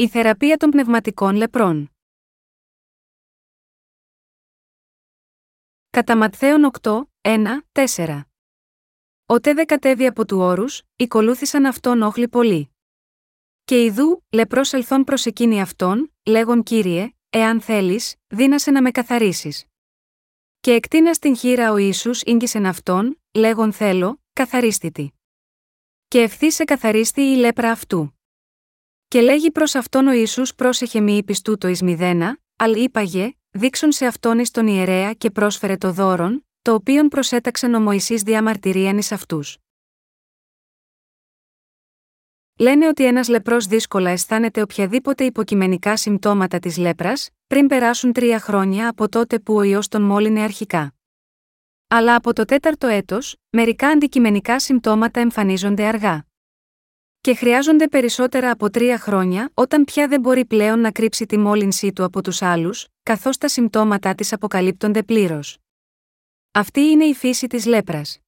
Η θεραπεία των πνευματικών λεπρών. Κατά Ματθαίον 8, 1, 4. Ότε δε κατέβει από του όρους, οικολούθησαν αυτόν όχλοι πολύ. Και ιδού, λεπρός ελθόν προς εκείνη αυτόν, λέγον Κύριε, εάν θέλεις, δίνασε να με καθαρίσεις. Και εκτίνα στην χείρα ο Ιησούς ίγγισεν αυτόν, λέγον θέλω, καθαρίστητη. Και ευθύς σε καθαρίστη η λέπρα αυτού. Και λέγει προς αυτόν ο Ιησούς πρόσεχε μη είπεις τούτο εις μηδένα, αλ είπαγε, δείξον σε αυτόν εις τον ιερέα και πρόσφερε το δώρον, το οποίον προσέταξεν ο Μωυσής διαμαρτυρίαν εις αυτούς. Λένε ότι ένας λεπρός δύσκολα αισθάνεται οποιαδήποτε υποκειμενικά συμπτώματα της λέπρας, πριν περάσουν τρία χρόνια από τότε που ο ιό τον μόλυνε αρχικά. Αλλά από το τέταρτο έτος, μερικά αντικειμενικά συμπτώματα εμφανίζονται αργά. Και χρειάζονται περισσότερα από τρία χρόνια όταν πια δεν μπορεί πλέον να κρύψει τη μόλυνσή του από τους άλλους, καθώς τα συμπτώματά της αποκαλύπτονται πλήρως. Αυτή είναι η φύση της λέπρας.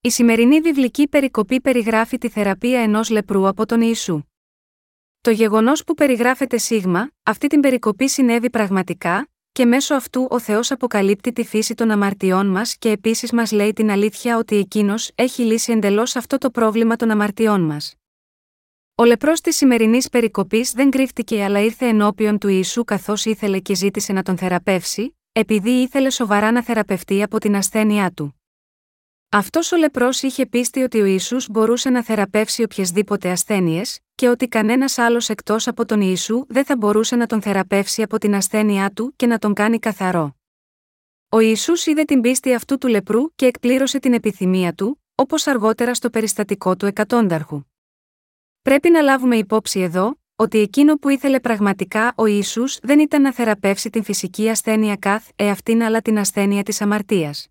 Η σημερινή βιβλική περικοπή περιγράφει τη θεραπεία ενός λεπρού από τον Ιησού. Το γεγονός που περιγράφεται σίγμα, αυτή την περικοπή συνέβη πραγματικά, και μέσω αυτού ο Θεός αποκαλύπτει τη φύση των αμαρτιών μας και επίσης μας λέει την αλήθεια ότι εκείνος έχει λύσει εντελώς αυτό το πρόβλημα των αμαρτιών μας. Ο λεπρός της σημερινής περικοπής δεν κρύφτηκε αλλά ήρθε ενώπιον του Ιησού καθώς ήθελε και ζήτησε να τον θεραπεύσει, επειδή ήθελε σοβαρά να θεραπευτεί από την ασθένειά του. Αυτός ο λεπρός είχε πίστη ότι ο Ισού μπορούσε να θεραπεύσει οποιασδήποτε ασθένειες, και ότι κανένας άλλος εκτός από τον Ιησού δεν θα μπορούσε να τον θεραπεύσει από την ασθένειά του και να τον κάνει καθαρό. Ο Ιησούς είδε την πίστη αυτού του λεπρού και εκπλήρωσε την επιθυμία του, όπως αργότερα στο περιστατικό του εκατόνταρχου. Πρέπει να λάβουμε υπόψη εδώ, ότι εκείνο που ήθελε πραγματικά ο Ιησούς δεν ήταν να θεραπεύσει την φυσική ασθένεια καθ' εαυτήν αλλά την ασθένεια της αμαρτίας.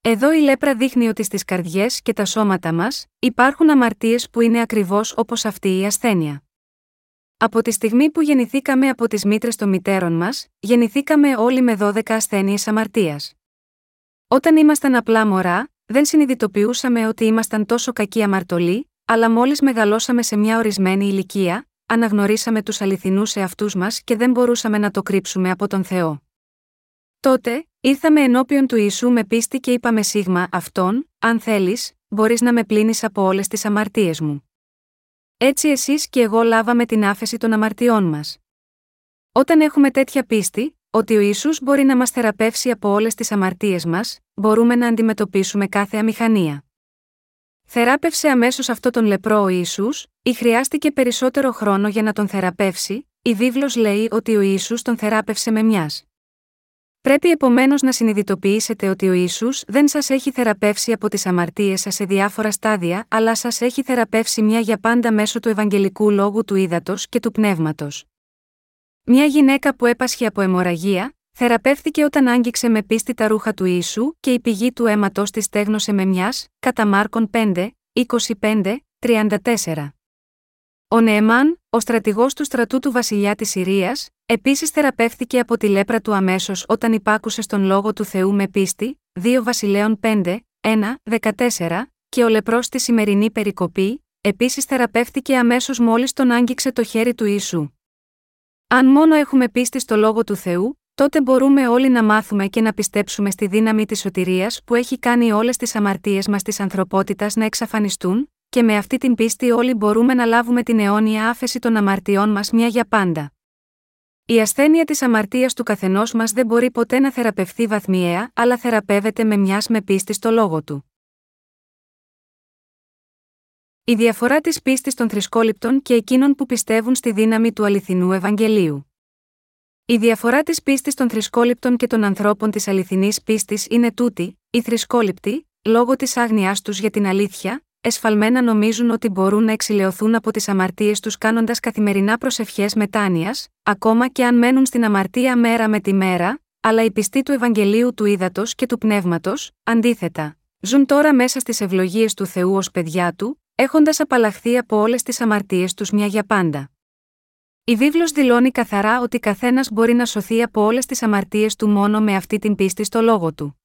Εδώ η λέπρα δείχνει ότι στις καρδιές και τα σώματα μας υπάρχουν αμαρτίες που είναι ακριβώς όπως αυτή η ασθένεια. Από τη στιγμή που γεννηθήκαμε από τις μήτρες των μητέρων μας, γεννηθήκαμε όλοι με 12 ασθένειες αμαρτίας. Όταν ήμασταν απλά μωρά, δεν συνειδητοποιούσαμε ότι ήμασταν τόσο κακοί αμαρτωλοί, αλλά μόλις μεγαλώσαμε σε μια ορισμένη ηλικία, αναγνωρίσαμε τους αληθινούς εαυτούς μας και δεν μπορούσαμε να το κρύψουμε από τον Θεό. Τότε, ήρθαμε ενώπιον του Ιησού με πίστη και είπαμε σίγμα αυτόν, αν θέλεις, μπορείς να με πλύνεις από όλες τις αμαρτίες μου. Έτσι εσείς και εγώ λάβαμε την άφεση των αμαρτιών μας. Όταν έχουμε τέτοια πίστη, ότι ο Ιησούς μπορεί να μας θεραπεύσει από όλες τις αμαρτίες μας, μπορούμε να αντιμετωπίσουμε κάθε αμηχανία. Θεράπευσε αμέσως αυτό τον λεπρό ο Ιησούς, ή χρειάστηκε περισσότερο χρόνο για να τον θεραπεύσει, η βίβλος λέει ότι ο Ιησούς τον θεράπευσε με μιας. Πρέπει επομένως να συνειδητοποιήσετε ότι ο Ιησούς δεν σας έχει θεραπεύσει από τις αμαρτίες σας σε διάφορα στάδια, αλλά σας έχει θεραπεύσει μια για πάντα μέσω του Ευαγγελικού λόγου του ύδατο και του πνεύματος. Μια γυναίκα που έπασχε από αιμορραγία, θεραπεύθηκε όταν άγγιξε με πίστη τα ρούχα του Ιησού και η πηγή του αίματος τη στέγνωσε με μιας, κατά Μάρκον 5, 25, 34. Ο Νεεμάν, ο στρατηγός του στρατού του βασιλιά της Συρίας, επίσης θεραπεύθηκε από τη λέπρα του αμέσως όταν υπάκουσε στον λόγο του Θεού με πίστη, 2 Βασιλέων 5, 1, 14, και ο λεπρός στη σημερινή περικοπή, επίσης θεραπεύτηκε αμέσως μόλις τον άγγιξε το χέρι του Ιησού. Αν μόνο έχουμε πίστη στο λόγο του Θεού, τότε μπορούμε όλοι να μάθουμε και να πιστέψουμε στη δύναμη της σωτηρίας που έχει κάνει όλες τις αμαρτίες μας της ανθρωπότητας να εξαφανιστούν, και με αυτή την πίστη όλοι μπορούμε να λάβουμε την αιώνια άφεση των αμαρτιών μας μια για πάντα. Η ασθένεια της αμαρτίας του καθενός μας δεν μπορεί ποτέ να θεραπευθεί βαθμιαία, αλλά θεραπεύεται με μιας με πίστη στο λόγο του. Η διαφορά της πίστης των θρησκόληπτων και εκείνων που πιστεύουν στη δύναμη του αληθινού Ευαγγελίου. Η διαφορά της πίστης των θρησκόληπτων και των ανθρώπων της αληθινής πίστης είναι τούτη: οι θρησκόληπτοι, λόγω της άγνοιά τους για την αλήθεια, εσφαλμένα νομίζουν ότι μπορούν να εξηλαιωθούν από τις αμαρτίες τους κάνοντας καθημερινά προσευχές μετάνοιας, ακόμα και αν μένουν στην αμαρτία μέρα με τη μέρα, αλλά οι πιστοί του Ευαγγελίου του Ήδατος και του Πνεύματος, αντίθετα, ζουν τώρα μέσα στις ευλογίες του Θεού ως παιδιά του, έχοντας απαλλαχθεί από όλες τις αμαρτίες τους μια για πάντα. Η βίβλος δηλώνει καθαρά ότι καθένας μπορεί να σωθεί από όλες τις αμαρτίες του μόνο με αυτή την πίστη στο λόγο του.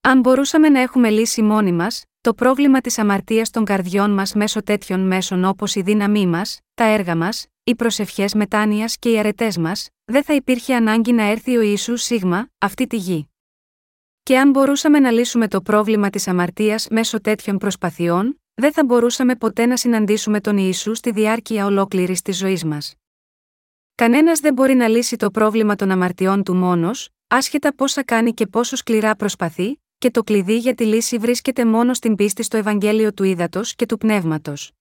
Αν μπορούσαμε να έχουμε λύση μόνοι μας, Το πρόβλημα της αμαρτίας των καρδιών μας μέσω τέτοιων μέσων όπως η δύναμή μας, τα έργα μας, οι προσευχές μετάνοιας και οι αρετές μας, δεν θα υπήρχε ανάγκη να έρθει ο Ιησούς Σίγμα, αυτή τη γη. Και αν μπορούσαμε να λύσουμε το πρόβλημα της αμαρτίας μέσω τέτοιων προσπαθειών, δεν θα μπορούσαμε ποτέ να συναντήσουμε τον Ιησού στη διάρκεια ολόκληρης της ζωής μας. Κανένας δεν μπορεί να λύσει το πρόβλημα των αμαρτιών του μόνος, άσχετα πόσα κάνει και πόσο σκληρά προσπαθεί, και το κλειδί για τη λύση βρίσκεται μόνο στην πίστη στο Ευαγγέλιο του Ήδατος και του Πνεύματος.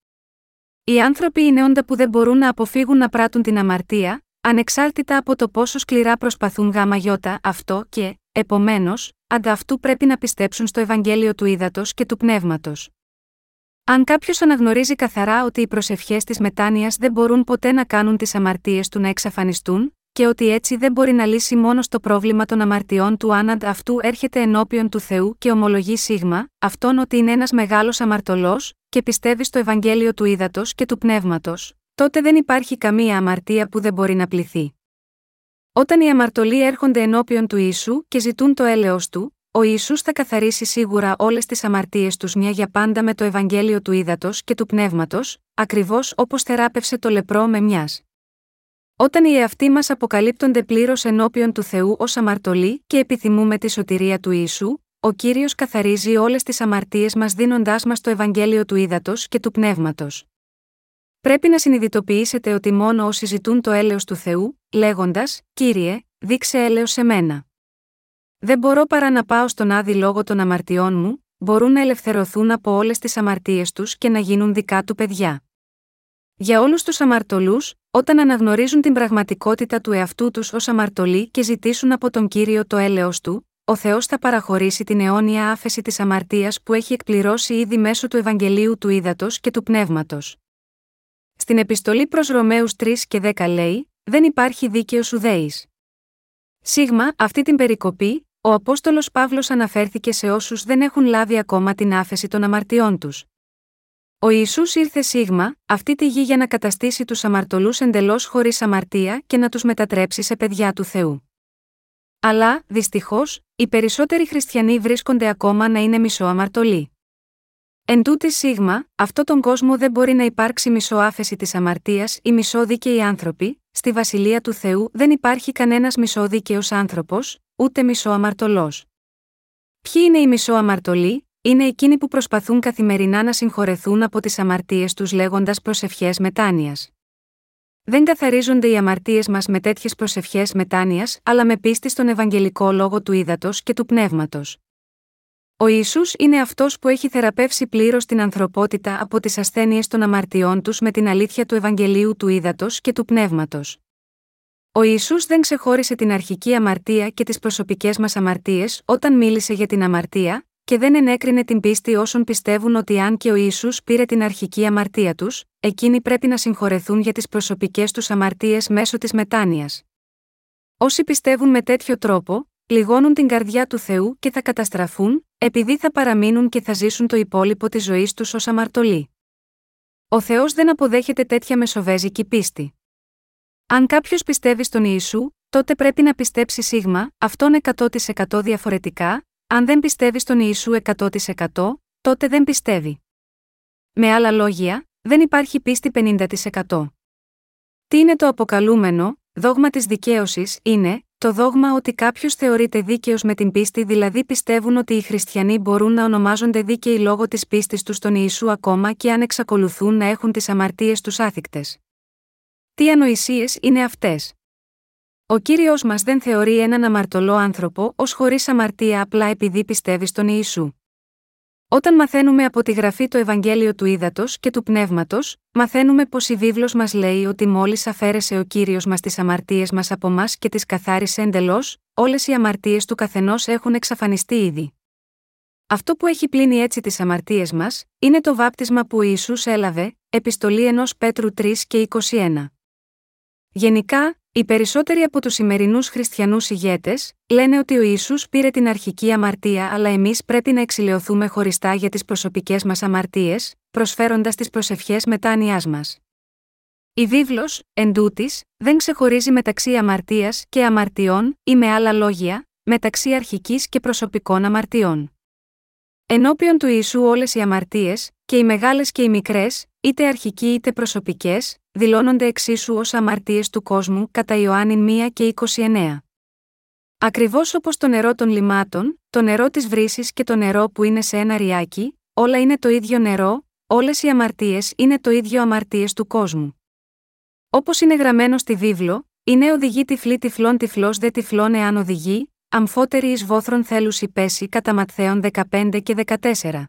Οι άνθρωποι είναι όντα που δεν μπορούν να αποφύγουν να πράττουν την αμαρτία, ανεξάρτητα από το πόσο σκληρά προσπαθούν γάμα γιώτα αυτό και, επομένως, ανταυτού πρέπει να πιστέψουν στο Ευαγγέλιο του Ήδατος και του Πνεύματος. Αν κάποιος αναγνωρίζει καθαρά ότι οι προσευχές της μετάνοιας δεν μπορούν ποτέ να κάνουν τις αμαρτίες του να εξαφανιστούν, και ότι έτσι δεν μπορεί να λύσει μόνο στο πρόβλημα των αμαρτιών του άναντ αυτού έρχεται ενώπιον του Θεού και ομολογεί σίγμα, αυτόν ότι είναι ένας μεγάλος αμαρτωλός, και πιστεύει στο Ευαγγέλιο του ύδατο και του πνεύματος, τότε δεν υπάρχει καμία αμαρτία που δεν μπορεί να πληθεί. Όταν οι αμαρτωλοί έρχονται ενώπιον του Ιησού και ζητούν το έλεος του, ο Ισού θα καθαρίσει σίγουρα όλες τις αμαρτίες τους μια για πάντα με το Ευαγγέλιο του ύδατο και του πνεύματος, ακριβώς όπως θεράπευσε το λεπρό με μιας. Όταν οι εαυτοί μας αποκαλύπτονται πλήρως ενώπιον του Θεού ως αμαρτωλοί και επιθυμούμε τη σωτηρία του Ιησού, ο κύριος καθαρίζει όλες τις αμαρτίες μας δίνοντάς μας το Ευαγγέλιο του ύδατο και του πνεύματος. Πρέπει να συνειδητοποιήσετε ότι μόνο όσοι ζητούν το έλεος του Θεού, λέγοντας, Κύριε, δείξε έλεος σε μένα. Δεν μπορώ παρά να πάω στον άδει λόγω των αμαρτιών μου, μπορούν να ελευθερωθούν από όλες τις αμαρτίες τους και να γίνουν δικά του παιδιά. Για όλους τους αμαρτωλούς, όταν αναγνωρίζουν την πραγματικότητα του εαυτού τους ως αμαρτωλοί και ζητήσουν από τον κύριο το έλεος του, ο Θεός θα παραχωρήσει την αιώνια άφεση της αμαρτίας που έχει εκπληρώσει ήδη μέσω του Ευαγγελίου του Ήδατος και του Πνεύματος. Στην επιστολή προς Ρωμαίους 3 και 10 λέει: Δεν υπάρχει δίκαιος ουδέης. Σίγμα, αυτή την περικοπή, ο Απόστολος Παύλος αναφέρθηκε σε όσους δεν έχουν λάβει ακόμα την άφεση των αμαρτιών τους. Ο Ισού ήρθε σίγμα, αυτή τη γη για να καταστήσει τους αμαρτωλούς εντελώς χωρίς αμαρτία και να τους μετατρέψει σε παιδιά του Θεού. Αλλά, δυστυχώς, οι περισσότεροι χριστιανοί βρίσκονται ακόμα να είναι μισοαμαρτωλοί. Εν τούτης σίγμα, αυτό τον κόσμο δεν μπορεί να υπάρξει μισοάφεση της αμαρτίας ή μισόδικαιοι άνθρωποι, στη βασιλεία του Θεού δεν υπάρχει κανένας μισόδικαιο άνθρωπος, ούτε μισοαμαρτωλός. Ποιοι είναι οι μισοαμαρτωλοί, είναι εκείνοι που προσπαθούν καθημερινά να συγχωρεθούν από τις αμαρτίες τους λέγοντας προσευχές μετάνοιας. Δεν καθαρίζονται οι αμαρτίες μας με τέτοιες προσευχές μετάνοιας, αλλά με πίστη στον Ευαγγελικό λόγο του ύδατο και του πνεύματος. Ο Ισού είναι αυτός που έχει θεραπεύσει πλήρως την ανθρωπότητα από τις ασθένειες των αμαρτιών τους με την αλήθεια του Ευαγγελίου του ύδατο και του πνεύματος. Ο Ισού δεν ξεχώρισε την αρχική αμαρτία και τις προσωπικές μας αμαρτίες όταν μίλησε για την αμαρτία, και δεν ενέκρινε την πίστη όσων πιστεύουν ότι αν και ο Ιησούς πήρε την αρχική αμαρτία τους, εκείνοι πρέπει να συγχωρεθούν για τις προσωπικές τους αμαρτίες μέσω της μετάνοιας. Όσοι πιστεύουν με τέτοιο τρόπο, λιγώνουν την καρδιά του Θεού και θα καταστραφούν, επειδή θα παραμείνουν και θα ζήσουν το υπόλοιπο της ζωής τους ως αμαρτωλοί. Ο Θεός δεν αποδέχεται τέτοια μεσοβέζικη πίστη. Αν κάποιος πιστεύει στον Ιησού, τότε πρέπει να πιστέψει σίγμα, αυτόν 100% διαφορετικά, αν δεν πιστεύει στον Ιησού 100%, τότε δεν πιστεύει. Με άλλα λόγια, δεν υπάρχει πίστη 50%. Τι είναι το αποκαλούμενο, δόγμα της δικαίωσης είναι, το δόγμα ότι κάποιος θεωρείται δίκαιος με την πίστη, δηλαδή πιστεύουν ότι οι χριστιανοί μπορούν να ονομάζονται δίκαιοι λόγω της πίστης τους στον Ιησού ακόμα και αν εξακολουθούν να έχουν τις αμαρτίες τους άθικτες. Τι ανοησίες είναι αυτές; Ο κύριος μας δεν θεωρεί έναν αμαρτωλό άνθρωπο ως χωρίς αμαρτία απλά επειδή πιστεύει στον Ιησού. Όταν μαθαίνουμε από τη γραφή το Ευαγγέλιο του Ήδατος και του Πνεύματος, μαθαίνουμε πως η βίβλος μας λέει ότι μόλις αφαίρεσε ο κύριος μας τις αμαρτίες μας από εμά και τις καθάρισε εντελώς, όλες οι αμαρτίες του καθενός έχουν εξαφανιστεί ήδη. Αυτό που έχει πλύνει έτσι τις αμαρτίες μας, είναι το βάπτισμα που ο Ιησούς έλαβε, επιστολή ενός Πέτρου 3 και 21. Γενικά, οι περισσότεροι από τους σημερινούς χριστιανούς ηγέτες λένε ότι ο Ισού πήρε την αρχική αμαρτία, αλλά εμείς πρέπει να εξηλαιωθούμε χωριστά για τις προσωπικές μας αμαρτίες, προσφέροντας τις προσευχές μετάνοιάς μας. Η βίβλος, εν τούτης, δεν ξεχωρίζει μεταξύ αμαρτίας και αμαρτιών, ή με άλλα λόγια, μεταξύ αρχικής και προσωπικών αμαρτιών. Ενώπιον του Ιησού όλες οι αμαρτίες, και οι μεγάλες και οι μικρές, είτε αρχικοί είτε προσωπικές, δηλώνονται εξίσου ως αμαρτίες του κόσμου κατά Ιωάννη 1 και 29. Ακριβώς όπως το νερό των λιμάτων, το νερό της βρύσης και το νερό που είναι σε ένα ριάκι, όλα είναι το ίδιο νερό, όλες οι αμαρτίες είναι το ίδιο αμαρτίες του κόσμου. Όπως είναι γραμμένο στη βίβλο, είναι οδηγεί τυφλή τυφλών τυφλός δε τυφλών εάν οδηγεί, αμφότερη εις βόθρων θέλουσι πέσει κατά Ματθαίων 15 και 14.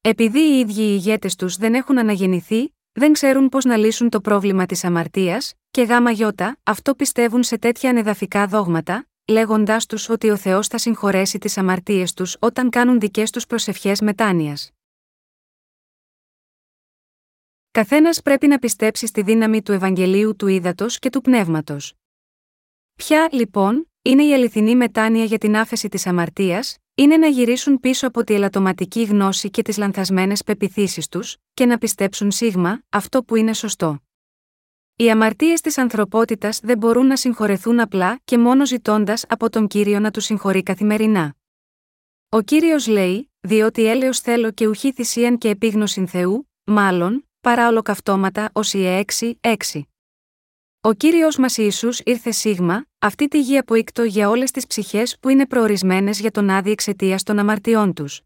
Επειδή οι ίδιοι οι ηγέτες τους δεν έχουν αναγεννηθεί, δεν ξέρουν πώς να λύσουν το πρόβλημα της αμαρτίας, και γάμα γιώτα, αυτό πιστεύουν σε τέτοια ανεδαφικά δόγματα, λέγοντάς τους ότι ο Θεός θα συγχωρέσει τις αμαρτίες τους όταν κάνουν δικές τους προσευχές μετάνοιας. Καθένας πρέπει να πιστέψει στη δύναμη του Ευαγγελίου του Ήδατος και του Πνεύματος. Ποια, λοιπόν, είναι η αληθινή μετάνοια για την άφεση της αμαρτίας, είναι να γυρίσουν πίσω από τη ελαττωματική γνώση και τις λανθασμένες πεπιθήσεις τους, και να πιστέψουν σίγμα, αυτό που είναι σωστό. Οι αμαρτίες της ανθρωπότητας δεν μπορούν να συγχωρεθούν απλά και μόνο ζητώντας από τον κύριο να τους συγχωρεί καθημερινά. Ο κύριος λέει, διότι έλεος θέλω και ουχή θυσίαν και επίγνωσιν Θεού, μάλλον, παρά ολοκαυτώματα Οσιε 6, 6. Ο κύριος μας Ιησούς ήρθε σίγμα, αυτή τη γη αποίκτο για όλες τις ψυχές που είναι προορισμένες για τον άδει εξαιτίας των αμαρτιών τους.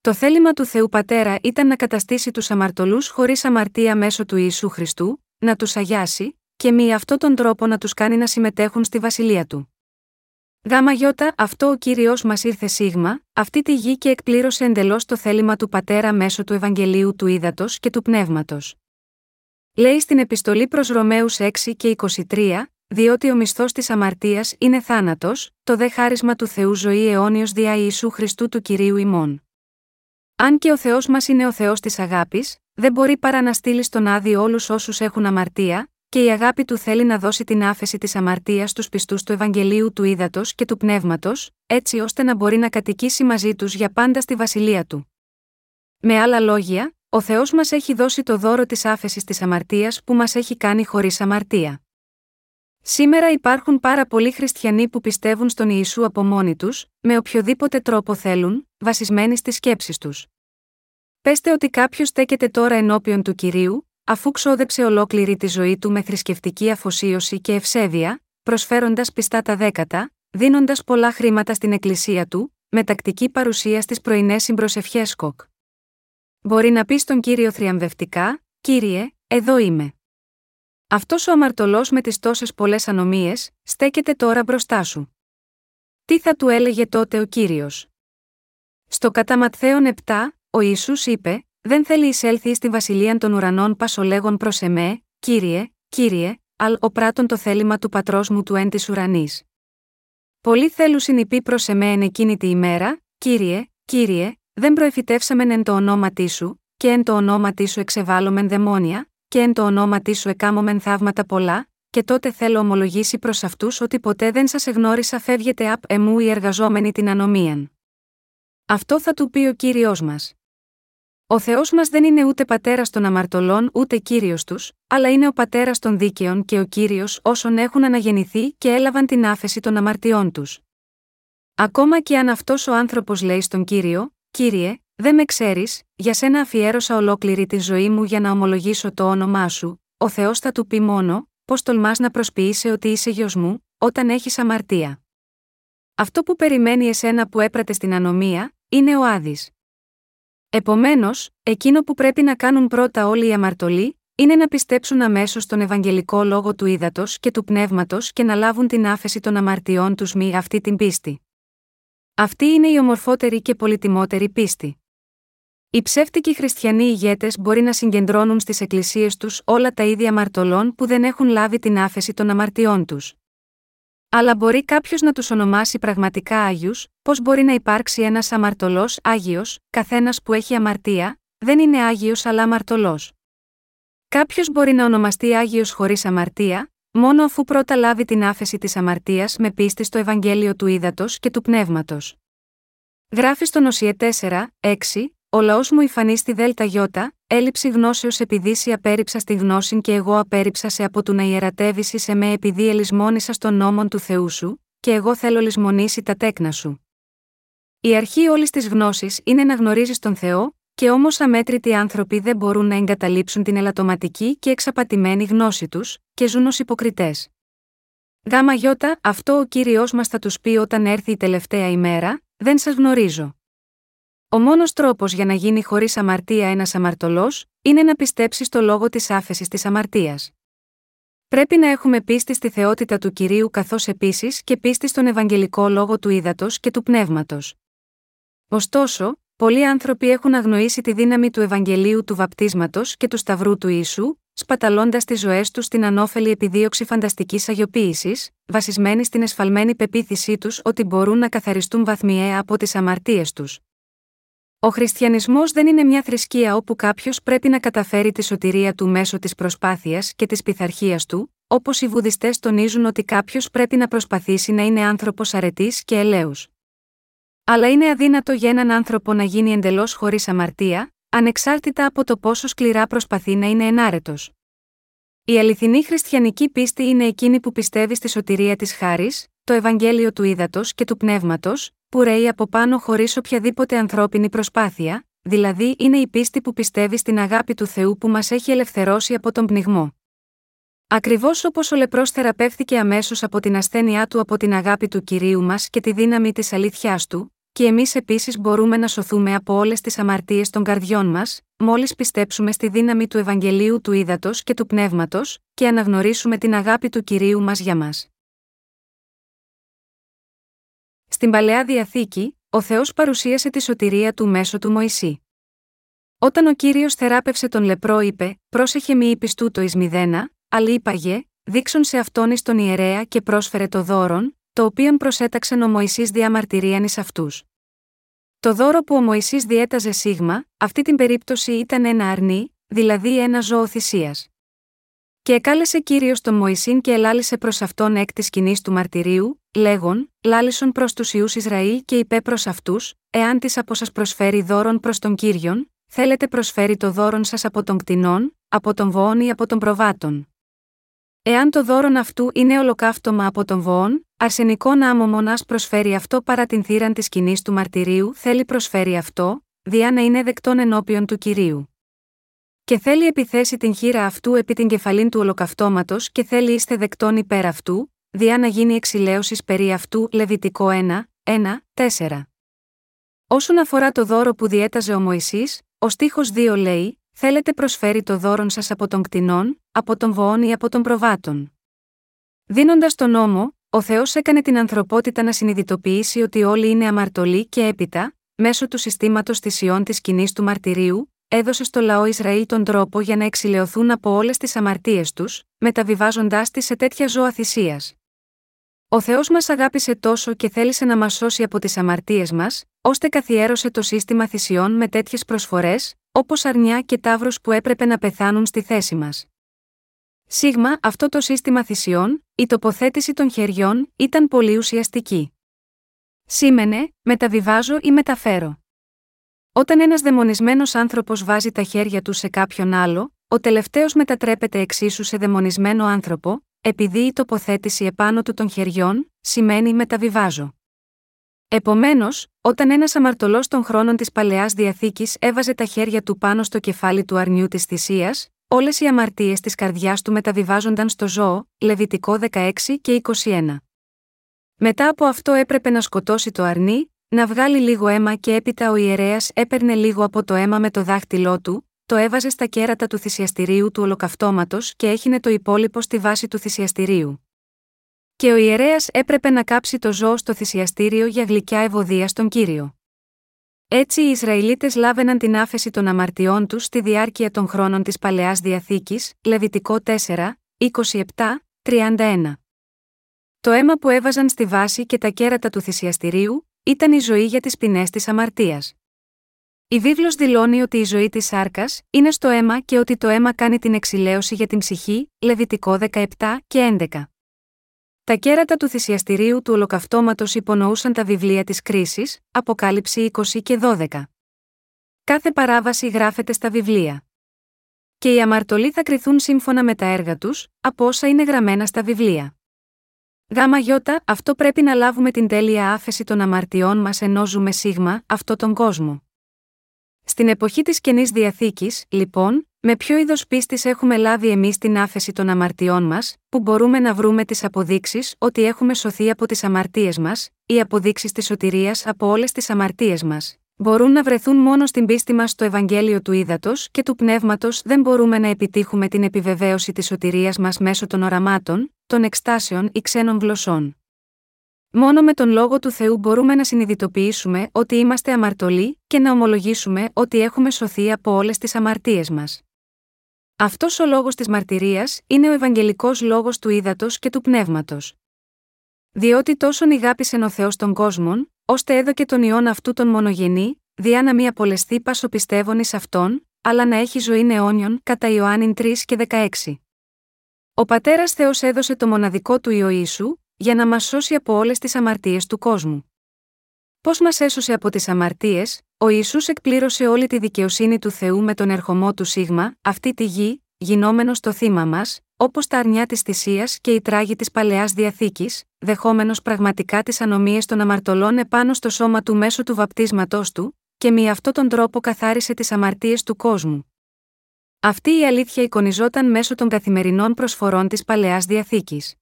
Το θέλημα του Θεού Πατέρα ήταν να καταστήσει τους αμαρτωλούς χωρίς αμαρτία μέσω του Ιησού Χριστού, να τους αγιάσει, και με αυτόν τον τρόπο να τους κάνει να συμμετέχουν στη βασιλεία του. Γάμα γιώτα, αυτό ο κύριος μας ήρθε σίγμα, αυτή τη γη και εκπλήρωσε εντελώς το θέλημα του πατέρα μέσω του Ευαγγελίου του Ήδατος και του Πνεύματος. Λέει στην επιστολή προς Ρωμαίους 6 και 23, διότι ο μισθός της αμαρτίας είναι θάνατος, το δε χάρισμα του Θεού ζωή αιώνιος δια Ιησού Χριστού του κυρίου ημών. Αν και ο Θεός μας είναι ο Θεός της αγάπης, δεν μπορεί παρά να στείλει στον άδει όλους όσους έχουν αμαρτία, και η αγάπη του θέλει να δώσει την άφεση της αμαρτίας στους πιστούς του Ευαγγελίου του Ήδατος και του Πνεύματος, έτσι ώστε να μπορεί να κατοικήσει μαζί τους για πάντα στη βασιλεία του. Με άλλα λόγια, ο Θεός μας έχει δώσει το δώρο της άφεσης της αμαρτίας που μας έχει κάνει χωρίς αμαρτία. Σήμερα υπάρχουν πάρα πολλοί χριστιανοί που πιστεύουν στον Ιησού από μόνοι τους, με οποιοδήποτε τρόπο θέλουν, βασισμένοι στις σκέψεις τους. Πέστε ότι κάποιος στέκεται τώρα ενώπιον του κυρίου, αφού ξόδεψε ολόκληρη τη ζωή του με θρησκευτική αφοσίωση και ευσέβεια, προσφέροντας πιστά τα δέκατα, δίνοντας πολλά χρήματα στην εκκλησία του, με τακτική παρουσία στις πρωινές συμπροσευχές κοκ. Μπορεί να πεις στον κύριο θριαμβευτικά, Κύριε, εδώ είμαι. Αυτός ο αμαρτωλός με τις τόσες πολλές ανομίες, στέκεται τώρα μπροστά σου. Τι θα του έλεγε τότε ο κύριος; Στο κατά Ματθαίον 7, ο Ιησούς είπε, δεν θέλει εισέλθει στη βασιλεία των ουρανών πασολέγων προς εμέ, κύριε, κύριε, αλ ο πράτον το θέλημα του πατρός μου του εν της ουρανής. Πολλοί θέλουν συνειπεί προς εμέ εν εκείνη τη ημέρα, κύριε, κύριε, δεν προεφητεύσαμεν εν το ονόματί σου, και εν το ονόματί σου εξεβάλλομεν δαιμόνια, και εν το ονόματί σου εκάμωμεν θαύματα πολλά, και τότε θέλω ομολογήσει προς αυτούς ότι ποτέ δεν σας εγνώρισα φεύγετε απ' εμού οι εργαζόμενοι την ανομίαν. Αυτό θα του πει ο κύριος μας. Ο Θεός μας δεν είναι ούτε πατέρας των αμαρτωλών ούτε κύριος τους, αλλά είναι ο πατέρας των δίκαιων και ο κύριος όσων έχουν αναγεννηθεί και έλαβαν την άφεση των αμαρτιών τους. Ακόμα και αν αυτός ο άνθρωπος λέει στον κύριο, Κύριε, δεν με ξέρεις, για σένα αφιέρωσα ολόκληρη τη ζωή μου για να ομολογήσω το όνομά σου, ο Θεός θα του πει μόνο, πώς τολμάς να προσποιήσει ότι είσαι γιος μου, όταν έχεις αμαρτία. Αυτό που περιμένει εσένα που έπρατε στην ανομία, είναι ο Άδης. Επομένως, εκείνο που πρέπει να κάνουν πρώτα όλοι οι αμαρτωλοί, είναι να πιστέψουν αμέσως στον Ευαγγελικό λόγο του ύδατο και του πνεύματος και να λάβουν την άφεση των αμαρτιών τους μη αυτή την πίστη. Αυτή είναι η ομορφότερη και πολυτιμότερη πίστη. Οι ψεύτικοι χριστιανοί ηγέτες μπορεί να συγκεντρώνουν στις εκκλησίες τους όλα τα ίδια αμαρτωλών που δεν έχουν λάβει την άφεση των αμαρτιών τους. Αλλά μπορεί κάποιος να τους ονομάσει πραγματικά Άγιους, πώς μπορεί να υπάρξει ένας αμαρτωλός Άγιος, καθένας που έχει αμαρτία, δεν είναι Άγιος αλλά αμαρτωλός. Κάποιος μπορεί να ονομαστεί Άγιος χωρίς αμαρτία, μόνο αφού πρώτα λάβει την άφεση της αμαρτίας με πίστη στο Ευαγγέλιο του Ήδατος και του Πνεύματος. Γράφει στον Οσιε 4, 6, Ο λαός μου υφανεί στη Δέλτα Γιώτα, έλλειψη γνώσεως επειδή σε απέρριψα στη γνώση και εγώ απέρριψα σε από του να ιερατεύσει σε με επειδή ελισμόνησα στον νόμον του Θεού σου, και εγώ θέλω λησμονήσει τα τέκνα σου. Η αρχή όλης της γνώσης είναι να γνωρίζεις τον Θεό, και όμως αμέτρητοι άνθρωποι δεν μπορούν να εγκαταλείψουν την ελαττωματική και εξαπατημένη γνώση τους, και ζουν ως υποκριτές. Γάμα γιώτα, αυτό ο κύριος μας θα τους πει όταν έρθει η τελευταία ημέρα, δεν σας γνωρίζω. Ο μόνος τρόπος για να γίνει χωρίς αμαρτία ένας αμαρτωλός, είναι να πιστέψει στο λόγο της άφεσης της αμαρτίας. Πρέπει να έχουμε πίστη στη θεότητα του κυρίου καθώς επίσης και πίστη στον Ευαγγελικό λόγο του ύδατο και του πνεύματος. Ωστόσο, πολλοί άνθρωποι έχουν αγνοήσει τη δύναμη του Ευαγγελίου του βαπτίσματος και του Σταυρού του Ιησού, σπαταλώντας τις ζωές τους στην ανώφελη επιδίωξη φανταστικής αγιοποίησης, βασισμένη στην εσφαλμένη πεποίθησή τους ότι μπορούν να καθαριστούν βαθμιαία από τις αμαρτίες τους. Ο χριστιανισμός δεν είναι μια θρησκεία όπου κάποιος πρέπει να καταφέρει τη σωτηρία του μέσω της προσπάθειας και της πειθαρχίας του, όπως οι βουδιστές τονίζουν ότι κάποιος πρέπει να προσπαθήσει να είναι άνθρωπος αρετής και ελέους. Αλλά είναι αδύνατο για έναν άνθρωπο να γίνει εντελώς χωρίς αμαρτία, ανεξάρτητα από το πόσο σκληρά προσπαθεί να είναι ενάρετος. Η αληθινή χριστιανική πίστη είναι εκείνη που πιστεύει στη σωτηρία της χάρης, το Ευαγγέλιο του ύδατο και του πνεύματος, που ρέει από πάνω χωρίς οποιαδήποτε ανθρώπινη προσπάθεια, δηλαδή είναι η πίστη που πιστεύει στην αγάπη του Θεού που μας έχει ελευθερώσει από τον πνιγμό. Ακριβώς όπως ο λεπρός θεραπεύθηκε αμέσως από την ασθένειά του από την αγάπη του κυρίου μας και τη δύναμη της αλήθεια του, και εμείς επίσης μπορούμε να σωθούμε από όλες τις αμαρτίες των καρδιών μας, μόλις πιστέψουμε στη δύναμη του Ευαγγελίου του Ήδατος και του Πνεύματος, και αναγνωρίσουμε την αγάπη του κυρίου μας για μας. Στην παλαιά διαθήκη, ο Θεός παρουσίασε τη σωτηρία του μέσω του Μωυσή. Όταν ο κύριος θεράπευσε τον λεπρό, είπε: Πρόσεχε μη είπη το εις μηδένα, αλλά είπαγε, δείξον σε αυτόν εις τον ιερέα και πρόσφερε το δώρον, το οποίον προσέταξεν ο Μωυσής διαμαρτυρίαν ει αυτούς. Το δώρο που ο Μωυσής διέταζε σίγμα, αυτή την περίπτωση ήταν ένα αρνί, δηλαδή ένα ζώο θυσίας. Και εκάλεσε κύριος τον Μωυσήν και ελάλησε προς αυτόν εκ της σκηνής του μαρτυρίου, λέγον, Λάλησον προς τους ιού Ισραήλ και είπε προς αυτούς, εάν της από σας προσφέρει δώρον προς τον κύριον, θέλετε προσφέρει το δώρον σας από τον κτηνών, από τον βοόν ή από τον προβάτων. Εάν το δώρον αυτού είναι ολοκαύτωμα από τον βοόν, αρσενικό άμμο μονάς προσφέρει αυτό παρά την θύραν της σκηνής του μαρτυρίου, θέλει προσφέρει αυτό, διά να είναι δεκτόν ενώπιον του κυρίου και θέλει επιθέσει την χείρα αυτού επί την κεφαλήν του ολοκαυτώματος και θέλει είστε δεκτών υπέρ αυτού, διά να γίνει εξηλαίωσης περί αυτού Λεβιτικό 1, 1, 4. Όσον αφορά το δώρο που διέταζε ο Μωυσής, ο στίχος 2 λέει: Θέλετε προσφέρει το δώρο σας από τον κτηνών, από τον βοόν ή από τον προβάτων. Δίνοντας τον νόμο, ο Θεός έκανε την ανθρωπότητα να συνειδητοποιήσει ότι όλοι είναι αμαρτωλοί και έπειτα, μέσω του συστήματος θυσιών της κοινή του μαρτυρίου, έδωσε στο λαό Ισραήλ τον τρόπο για να εξηλαιωθούν από όλες τις αμαρτίες τους, μεταβιβάζοντάς τις σε τέτοια ζώα θυσίας. Ο Θεός μας αγάπησε τόσο και θέλησε να μας σώσει από τις αμαρτίες μας, ώστε καθιέρωσε το σύστημα θυσιών με τέτοιες προσφορές, όπως αρνιά και τάβρος που έπρεπε να πεθάνουν στη θέση μας. Σίγμα, αυτό το σύστημα θυσιών, η τοποθέτηση των χεριών, ήταν πολύ ουσιαστική. Σήμαινε, μεταβιβάζω ή μεταφέρω. Όταν ένας δαιμονισμένος άνθρωπος βάζει τα χέρια του σε κάποιον άλλο, ο τελευταίος μετατρέπεται εξίσου σε δαιμονισμένο άνθρωπο, επειδή η τοποθέτηση επάνω του των χεριών σημαίνει μεταβιβάζω. Επομένως, όταν ένας αμαρτωλός των χρόνων της παλαιάς διαθήκης έβαζε τα χέρια του πάνω στο κεφάλι του αρνιού της θυσίας, όλες οι αμαρτίες της καρδιάς του μεταβιβάζονταν στο ζώο, Λεβιτικό 16 και 21. Μετά από αυτό έπρεπε να σκοτώσει το αρνί, να βγάλει λίγο αίμα και έπειτα ο ιερέας έπαιρνε λίγο από το αίμα με το δάχτυλό του, το έβαζε στα κέρατα του θυσιαστηρίου του ολοκαυτώματος και έχινε το υπόλοιπο στη βάση του θυσιαστηρίου. Και ο ιερέας έπρεπε να κάψει το ζώο στο θυσιαστήριο για γλυκιά ευωδία στον κύριο. Έτσι οι Ισραηλίτες λάβαιναν την άφεση των αμαρτιών τους στη διάρκεια των χρόνων της παλαιάς διαθήκης, Λεβιτικό 4, 27, 31. Το αίμα που έβαζαν στη βάση και τα κέρατα του θυσιαστηρίου, ήταν η ζωή για τις ποινές της αμαρτίας. Η βίβλος δηλώνει ότι η ζωή της σάρκας είναι στο αίμα και ότι το αίμα κάνει την εξηλαίωση για την ψυχή, Λεβιτικό 17 και 11. Τα κέρατα του θυσιαστηρίου του ολοκαυτώματος υπονοούσαν τα βιβλία της κρίσης, Αποκάλυψη 20 και 12. Κάθε παράβαση γράφεται στα βιβλία. Και οι αμαρτωλοί θα κριθούν σύμφωνα με τα έργα τους, από όσα είναι γραμμένα στα βιβλία. Γάμα γιώτα, αυτό πρέπει να λάβουμε την τέλεια άφεση των αμαρτιών μας ενώ ζούμε σίγμα, αυτό τον κόσμο. Στην εποχή της καινής διαθήκης, λοιπόν, με ποιο είδος πίστης έχουμε λάβει εμείς την άφεση των αμαρτιών μας, που μπορούμε να βρούμε τις αποδείξεις ότι έχουμε σωθεί από τις αμαρτίες μας, οι αποδείξεις της σωτηρίας από όλες τις αμαρτίες μας, μπορούν να βρεθούν μόνο στην πίστη μας στο Ευαγγέλιο του Ήδατος και του Πνεύματος δεν μπορούμε να επιτύχουμε την επιβεβαίωση της σωτηρίας μας μέσω των οραμάτων, των εκστάσεων ή ξένων γλωσσών. Μόνο με τον λόγο του Θεού μπορούμε να συνειδητοποιήσουμε ότι είμαστε αμαρτωλοί και να ομολογήσουμε ότι έχουμε σωθεί από όλες τις αμαρτίες μας. Αυτός ο λόγος της μαρτυρίας είναι ο Ευαγγελικός λόγος του ύδατο και του πνεύματος. Διότι τόσον ηγάπησε ο Θεός των κόσμων, ώστε έδωκε τον ιόν αυτού τον μονογενή, διά να μη απολεστεί πάσο πιστεύων εις αυτόν, αλλά να έχει ζωή αιώνιον, κατά Ιωάννην 3 και 16. Ο πατέρας Θεός έδωσε το μοναδικό του Ιωήσου, για να μας σώσει από όλες τις αμαρτίες του κόσμου. Πώς μας έσωσε από τις αμαρτίες, ο Ισού εκπλήρωσε όλη τη δικαιοσύνη του Θεού με τον ερχομό του Σίγμα, αυτή τη γη, γινόμενο το θύμα μας, όπως τα αρνιά της θυσίας και η τράγη της παλαιάς διαθήκης, δεχόμενος πραγματικά τις ανομίες των αμαρτωλών επάνω στο σώμα του μέσω του βαπτίσματός του, και με αυτόν τον τρόπο καθάρισε τις αμαρτίες του κόσμου. Αυτή η αλήθεια εικονιζόταν μέσω των καθημερινών προσφορών της παλαιάς διαθήκης.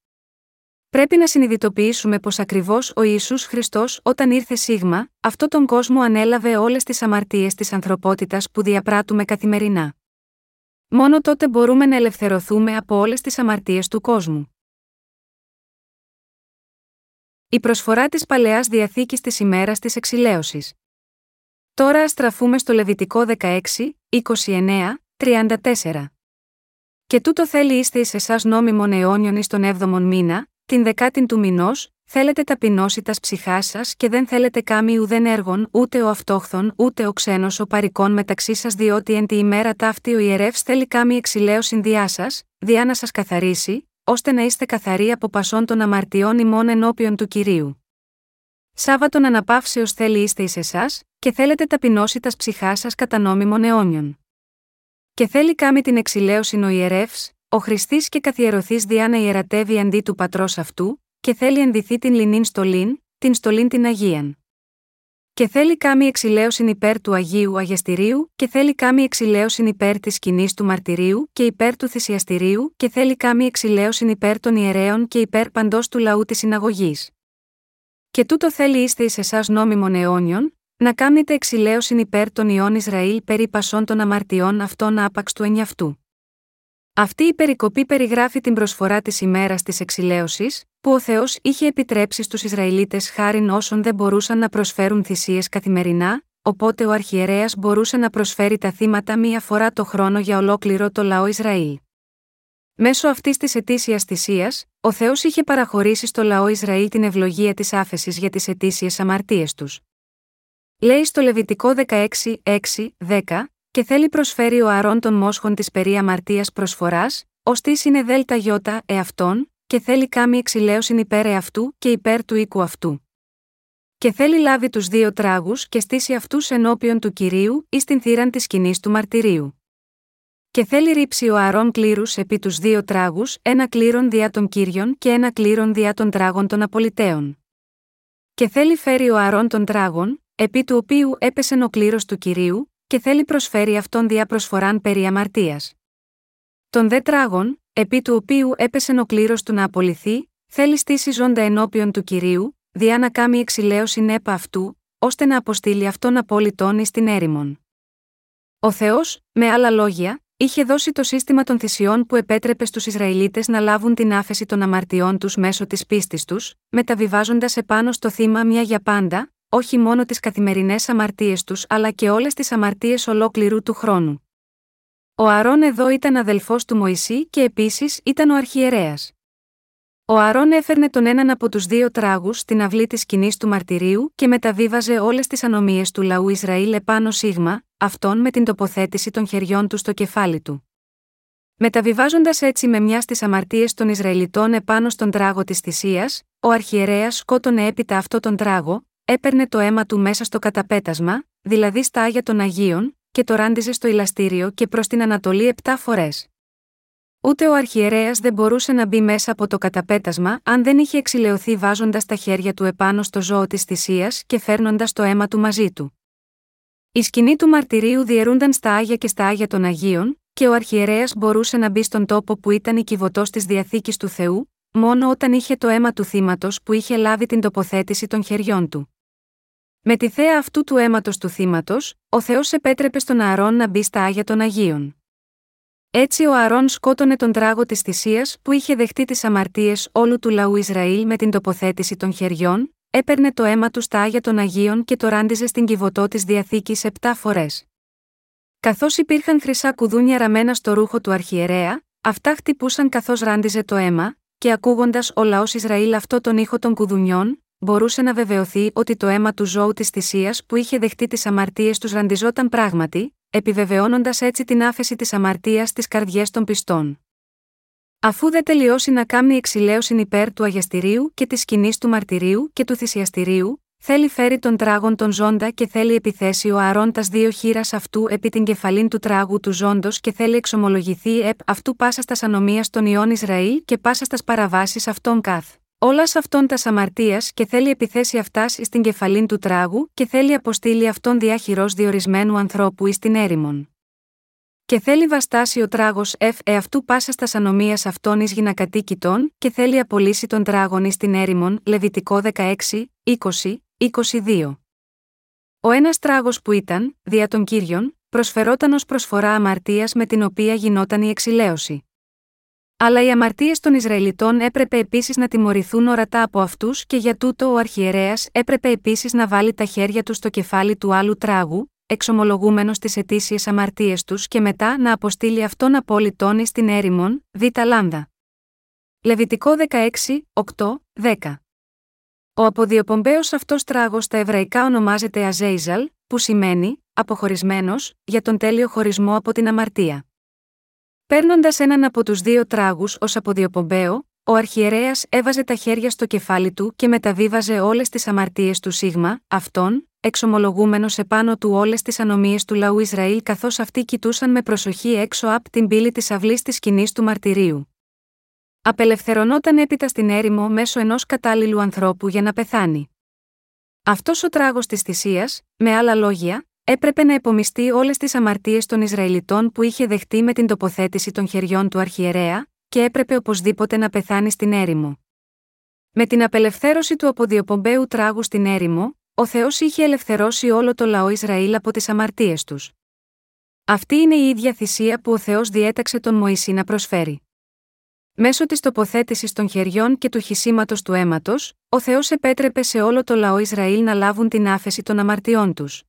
Πρέπει να συνειδητοποιήσουμε πως ακριβώς ο Ισού Χριστός, όταν ήρθε σίγμα, αυτό τον κόσμο ανέλαβε όλες τις αμαρτίες της ανθρωπότητας που διαπράττουμε καθημερινά. Μόνο τότε μπορούμε να ελευθερωθούμε από όλες τις αμαρτίες του κόσμου. Η προσφορά της παλαιάς διαθήκης της ημέρας της εξηλαίωσης. Τώρα α στραφούμε στο Λεβιτικό 16, 29, 34. Και τούτο θέλει είστε ει εσάς νόμιμον αιώνιον εις τον 7ο μήνα, την δεκάτην του μηνός, θέλετε ταπεινώσει τας ψυχάς σας και δεν θέλετε κάμι ουδέν έργων, ούτε ο αυτόχθον, ούτε ο ξένος ο παρικών μεταξύ σας, διότι εν τη ημέρα ταύτη ο ιερεύς θέλει κάμι εξηλαίωσιν διά σας, διά να σας καθαρίσει, ώστε να είστε καθαροί από πασών των αμαρτιών ημών ενώπιον του κυρίου. Σάββατον αναπαύσεως θέλει είστε εις εσάς, και θέλετε ταπεινώσει τας ψυχάς σας κατά νόμιμων αιώνιων. Και θέλει κάμι την εξηλαίωση ο ιερεύς, ο Χριστής και καθιερωθή διά να ιερατεύει αντί του πατρός αυτού, και θέλει ενδυθεί την λινήν στολήν, την στολήν την Αγίαν. Και θέλει κάμη εξηλαίωσιν υπέρ του Αγίου Αγιαστηρίου, και θέλει κάμη εξηλαίωσιν υπέρ της σκηνής του μαρτυρίου και υπέρ του θυσιαστηρίου, και θέλει κάμη εξηλαίωσιν υπέρ των ιερέων και υπέρ παντός του λαού της συναγωγής. Και τούτο θέλει είστε ει εσάς νόμιμων αιώνιων, να κάμνετε εξηλαίωσιν υπέρ των ιών Ισραήλ περί πασών των αμαρτιών αυτών άπαξ του ενιαυτού. Αυτή η περικοπή περιγράφει την προσφορά της ημέρας της εξηλαίωσης, που ο Θεός είχε επιτρέψει στους Ισραηλίτες χάριν όσων δεν μπορούσαν να προσφέρουν θυσίες καθημερινά, οπότε ο αρχιερέας μπορούσε να προσφέρει τα θύματα μία φορά το χρόνο για ολόκληρο το λαό Ισραήλ. Μέσω αυτής της ετήσιας θυσίας, ο Θεός είχε παραχωρήσει στο λαό Ισραήλ την ευλογία της άφεσης για τις ετήσιες αμαρτίες τους. Λέει στο Λεβιτικό 16, 6, 10, και θέλει προσφέρει ο αρών των μόσχων της περί αμαρτίας προσφοράς, ως τη είναι δέλτα γιώτα εαυτόν, και θέλει κάμει εξηλαίωσιν υπέρ εαυτού και υπέρ του οίκου αυτού. Και θέλει λάβει τους δύο τράγους και στήσει αυτούς ενώπιον του κυρίου ή στην θύραν της σκηνής του μαρτυρίου. Και θέλει ρίψει ο αρών κλήρους επί τους δύο τράγους, ένα κλήρον διά των κύριων και ένα κλήρον διά των τράγων των απολυταίων. Και θέλει φέρει ο αρών των τράγων, επί του οποίου έπεσε ο κλήρος του κυρίου, και θέλει προσφέρει αυτόν δια προσφοράν περί αμαρτίας. Τον δε τράγων, επί του οποίου έπεσε ο κλήρος του να απολυθεί, θέλει στήσει ζώντα ενώπιον του κυρίου, διά να κάμει εξηλαίωση νέπα αυτού, ώστε να αποστείλει αυτόν απόλυτον εις την έρημον. Ο Θεός, με άλλα λόγια, είχε δώσει το σύστημα των θυσιών που επέτρεπε στους Ισραηλίτες να λάβουν την άφεση των αμαρτιών τους μέσω της πίστης τους, μεταβιβάζοντας επάνω στο θύμα μια για πάντα, όχι μόνο τις καθημερινές αμαρτίες τους αλλά και όλες τις αμαρτίες ολόκληρου του χρόνου. Ο Αρών εδώ ήταν αδελφός του Μωυσή και επίσης ήταν ο αρχιερέας. Ο Αρών έφερνε τον έναν από τους δύο τράγους στην αυλή της σκηνής του μαρτυρίου και μεταβίβαζε όλες τις ανομίες του λαού Ισραήλ επάνω σίγμα, αυτόν με την τοποθέτηση των χεριών του στο κεφάλι του. Μεταβιβάζοντας έτσι με μια στις αμαρτίες των Ισραηλιτών επάνω στον τράγο της θυσίας, ο αρχιερέας σκότωνε έπειτα αυτό τον τράγο, έπαιρνε το αίμα του μέσα στο καταπέτασμα, δηλαδή στα άγια των Αγίων, και το ράντιζε στο ηλαστήριο και προς την Ανατολή επτά φορές. Ούτε ο αρχιερέας δεν μπορούσε να μπει μέσα από το καταπέτασμα αν δεν είχε εξηλαιωθεί βάζοντας τα χέρια του επάνω στο ζώο της θυσίας και φέρνοντας το αίμα του μαζί του. Η σκηνή του μαρτυρίου διαιρούνταν στα άγια και στα άγια των Αγίων, και ο αρχιερέας μπορούσε να μπει στον τόπο που ήταν η κυβωτός της διαθήκης του Θεού, μόνο όταν είχε το αίμα του θύματος που είχε λάβει την τοποθέτηση των χεριών του. Με τη θέα αυτού του αίματος του θύματος, ο Θεός επέτρεπε στον Ααρόν να μπει στα άγια των Αγίων. Έτσι ο Αρών σκότωνε τον τράγο της θυσίας που είχε δεχτεί τις αμαρτίες όλου του λαού Ισραήλ με την τοποθέτηση των χεριών, έπαιρνε το αίμα του στα άγια των Αγίων και το ράντιζε στην κυβωτό της διαθήκης επτά φορές. Καθώς υπήρχαν χρυσά κουδούνια ραμμένα στο ρούχο του αρχιερέα, αυτά χτυπούσαν καθώς ράντιζε το αίμα, και ακούγοντας ο λαός Ισραήλ αυτό τον ήχο των κουδουνιών, μπορούσε να βεβαιωθεί ότι το αίμα του ζώου της θυσίας που είχε δεχτεί τις αμαρτίες τους ραντιζόταν πράγματι, επιβεβαιώνοντας έτσι την άφεση της αμαρτίας στις καρδιές των πιστών. Αφού δεν τελειώσει να κάνει εξηλαίωση υπέρ του αγιαστηρίου και της σκηνής του μαρτυρίου και του θυσιαστηρίου, θέλει φέρει τον τράγον τον ζώντα και θέλει επιθέσει ο αρών τα δύο χείρας αυτού επί την κεφαλήν του τράγου του ζώντος και θέλει εξομολογηθεί επ αυτού πάσα στα ανομία των ιών Ισραήλ και πάσα στα παραβάσεις αυτών καθ. Όλας αυτών τας αμαρτίας και θέλει επιθέσει αυτάς στην κεφαλήν του τράγου και θέλει αποστείλει αυτόν διάχυρο διορισμένου ανθρώπου εις την έρημον. Και θέλει βαστάσει ο τράγος εφ εαυτού πάσα στα ανομία αυτών εις γυνακατοίκητων και θέλει απολύσει τον τράγον εις την έρημον, Λεβιτικό 16, 20, 22. Ο ένας τράγος που ήταν, δια των κύριων, προσφερόταν ως προσφορά αμαρτίας με την οποία γινόταν η εξηλαίωση. Αλλά οι αμαρτίες των Ισραηλιτών έπρεπε επίσης να τιμωρηθούν ορατά από αυτούς και για τούτο ο αρχιερέας έπρεπε επίσης να βάλει τα χέρια του στο κεφάλι του άλλου τράγου, εξομολογούμενος τις αιτήσιες αμαρτίες τους και μετά να αποστείλει αυτόν απόλυτον στην έρημον, β. λάμδα. Λεβιτικό 16, 8, 10. Ο αποδιοπομπαίος αυτός τράγος στα εβραϊκά ονομάζεται Αζέιζαλ, που σημαίνει αποχωρισμένος για τον τέλειο χωρισμό από την αμαρτία. Παίρνοντας έναν από τους δύο τράγους ως αποδιοπομπαίο, ο αρχιερέας έβαζε τα χέρια στο κεφάλι του και μεταβίβαζε όλες τις αμαρτίες του Σίγμα, αυτόν, εξομολογούμενος επάνω του όλες τις ανομίες του λαού Ισραήλ καθώς αυτοί κοιτούσαν με προσοχή έξω από την πύλη της αυλής της σκηνής του μαρτυρίου. Απελευθερωνόταν έπειτα στην έρημο μέσω ενός κατάλληλου ανθρώπου για να πεθάνει. Αυτός ο τράγος της θυσίας, με άλλα λόγια, έπρεπε να επομιστεί όλες τις αμαρτίες των Ισραηλιτών που είχε δεχτεί με την τοποθέτηση των χεριών του αρχιερέα, και έπρεπε οπωσδήποτε να πεθάνει στην έρημο. Με την απελευθέρωση του αποδιοπομπαίου τράγου στην έρημο, ο Θεός είχε ελευθερώσει όλο το λαό Ισραήλ από τις αμαρτίες τους. Αυτή είναι η ίδια θυσία που ο Θεός διέταξε τον Μωυσή να προσφέρει. Μέσω της τοποθέτησης των χεριών και του χυσίματος του αίματος, ο Θεός επέτρεπε σε όλο το λαό Ισραήλ να λάβουν την άφεση των αμαρτιών τους.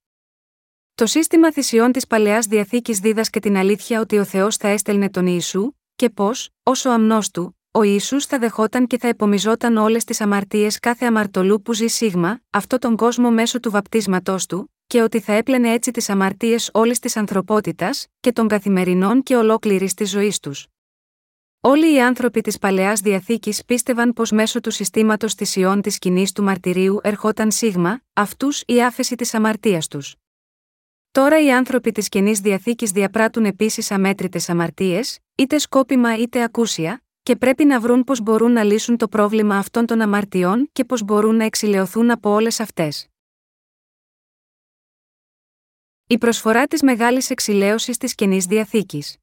Το σύστημα θυσιών της παλαιάς διαθήκης δίδασκε την αλήθεια ότι ο Θεός θα έστελνε τον Ιησού, και πως, όσο αμνός του, ο Ιησούς θα δεχόταν και θα επομιζόταν όλες τις αμαρτίες κάθε αμαρτωλού που ζει σίγμα, αυτό τον κόσμο μέσω του βαπτίσματός του, και ότι θα έπλαινε έτσι τις αμαρτίες όλης της ανθρωπότητας, και των καθημερινών και ολόκληρης της ζωής τους. Όλοι οι άνθρωποι της παλαιάς διαθήκης πίστευαν πως μέσω του συστήματος θυσιών της σκηνής του μαρτυρίου ερχόταν σίγμα, αυτούς η άφεση της αμαρτίας τους. Τώρα οι άνθρωποι της καινής διαθήκης διαπράττουν επίσης αμέτρητες αμαρτίες, είτε σκόπιμα είτε ακούσια, και πρέπει να βρουν πώς μπορούν να λύσουν το πρόβλημα αυτών των αμαρτιών και πώς μπορούν να εξηλαιωθούν από όλες αυτές. Η προσφορά της μεγάλης εξηλαίωσης της καινής διαθήκης.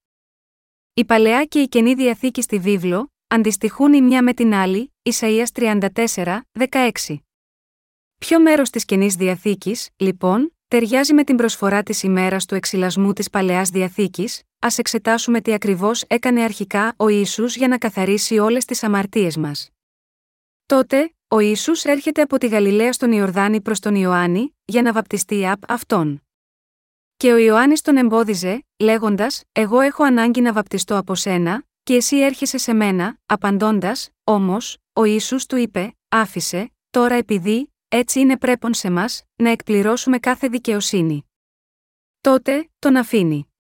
Η παλαιά και η καινή διαθήκη στη βίβλο αντιστοιχούν η μια με την άλλη, Ισαΐας 34, 16. Ποιο μέρος της καινής διαθήκης, λοιπόν, ταιριάζει με την προσφορά της ημέρας του εξυλασμού της παλαιάς διαθήκης, ας εξετάσουμε τι ακριβώς έκανε αρχικά ο ίσου για να καθαρίσει όλες τις αμαρτίες μας. Τότε, ο ίσου έρχεται από τη Γαλιλαία στον Ιορδάνη προς τον Ιωάννη, για να βαπτιστεί απ' αυτόν. Και ο Ιωάννης τον εμπόδιζε, λέγοντας: Εγώ έχω ανάγκη να βαπτιστώ από σένα, και εσύ έρχεσαι σε μένα, απαντώντας, όμως, ο ίσου του είπε: Άφησε, τώρα επειδή, έτσι είναι πρέπον σε μας, να εκπληρώσουμε κάθε δικαιοσύνη. Τότε, τον αφήνει.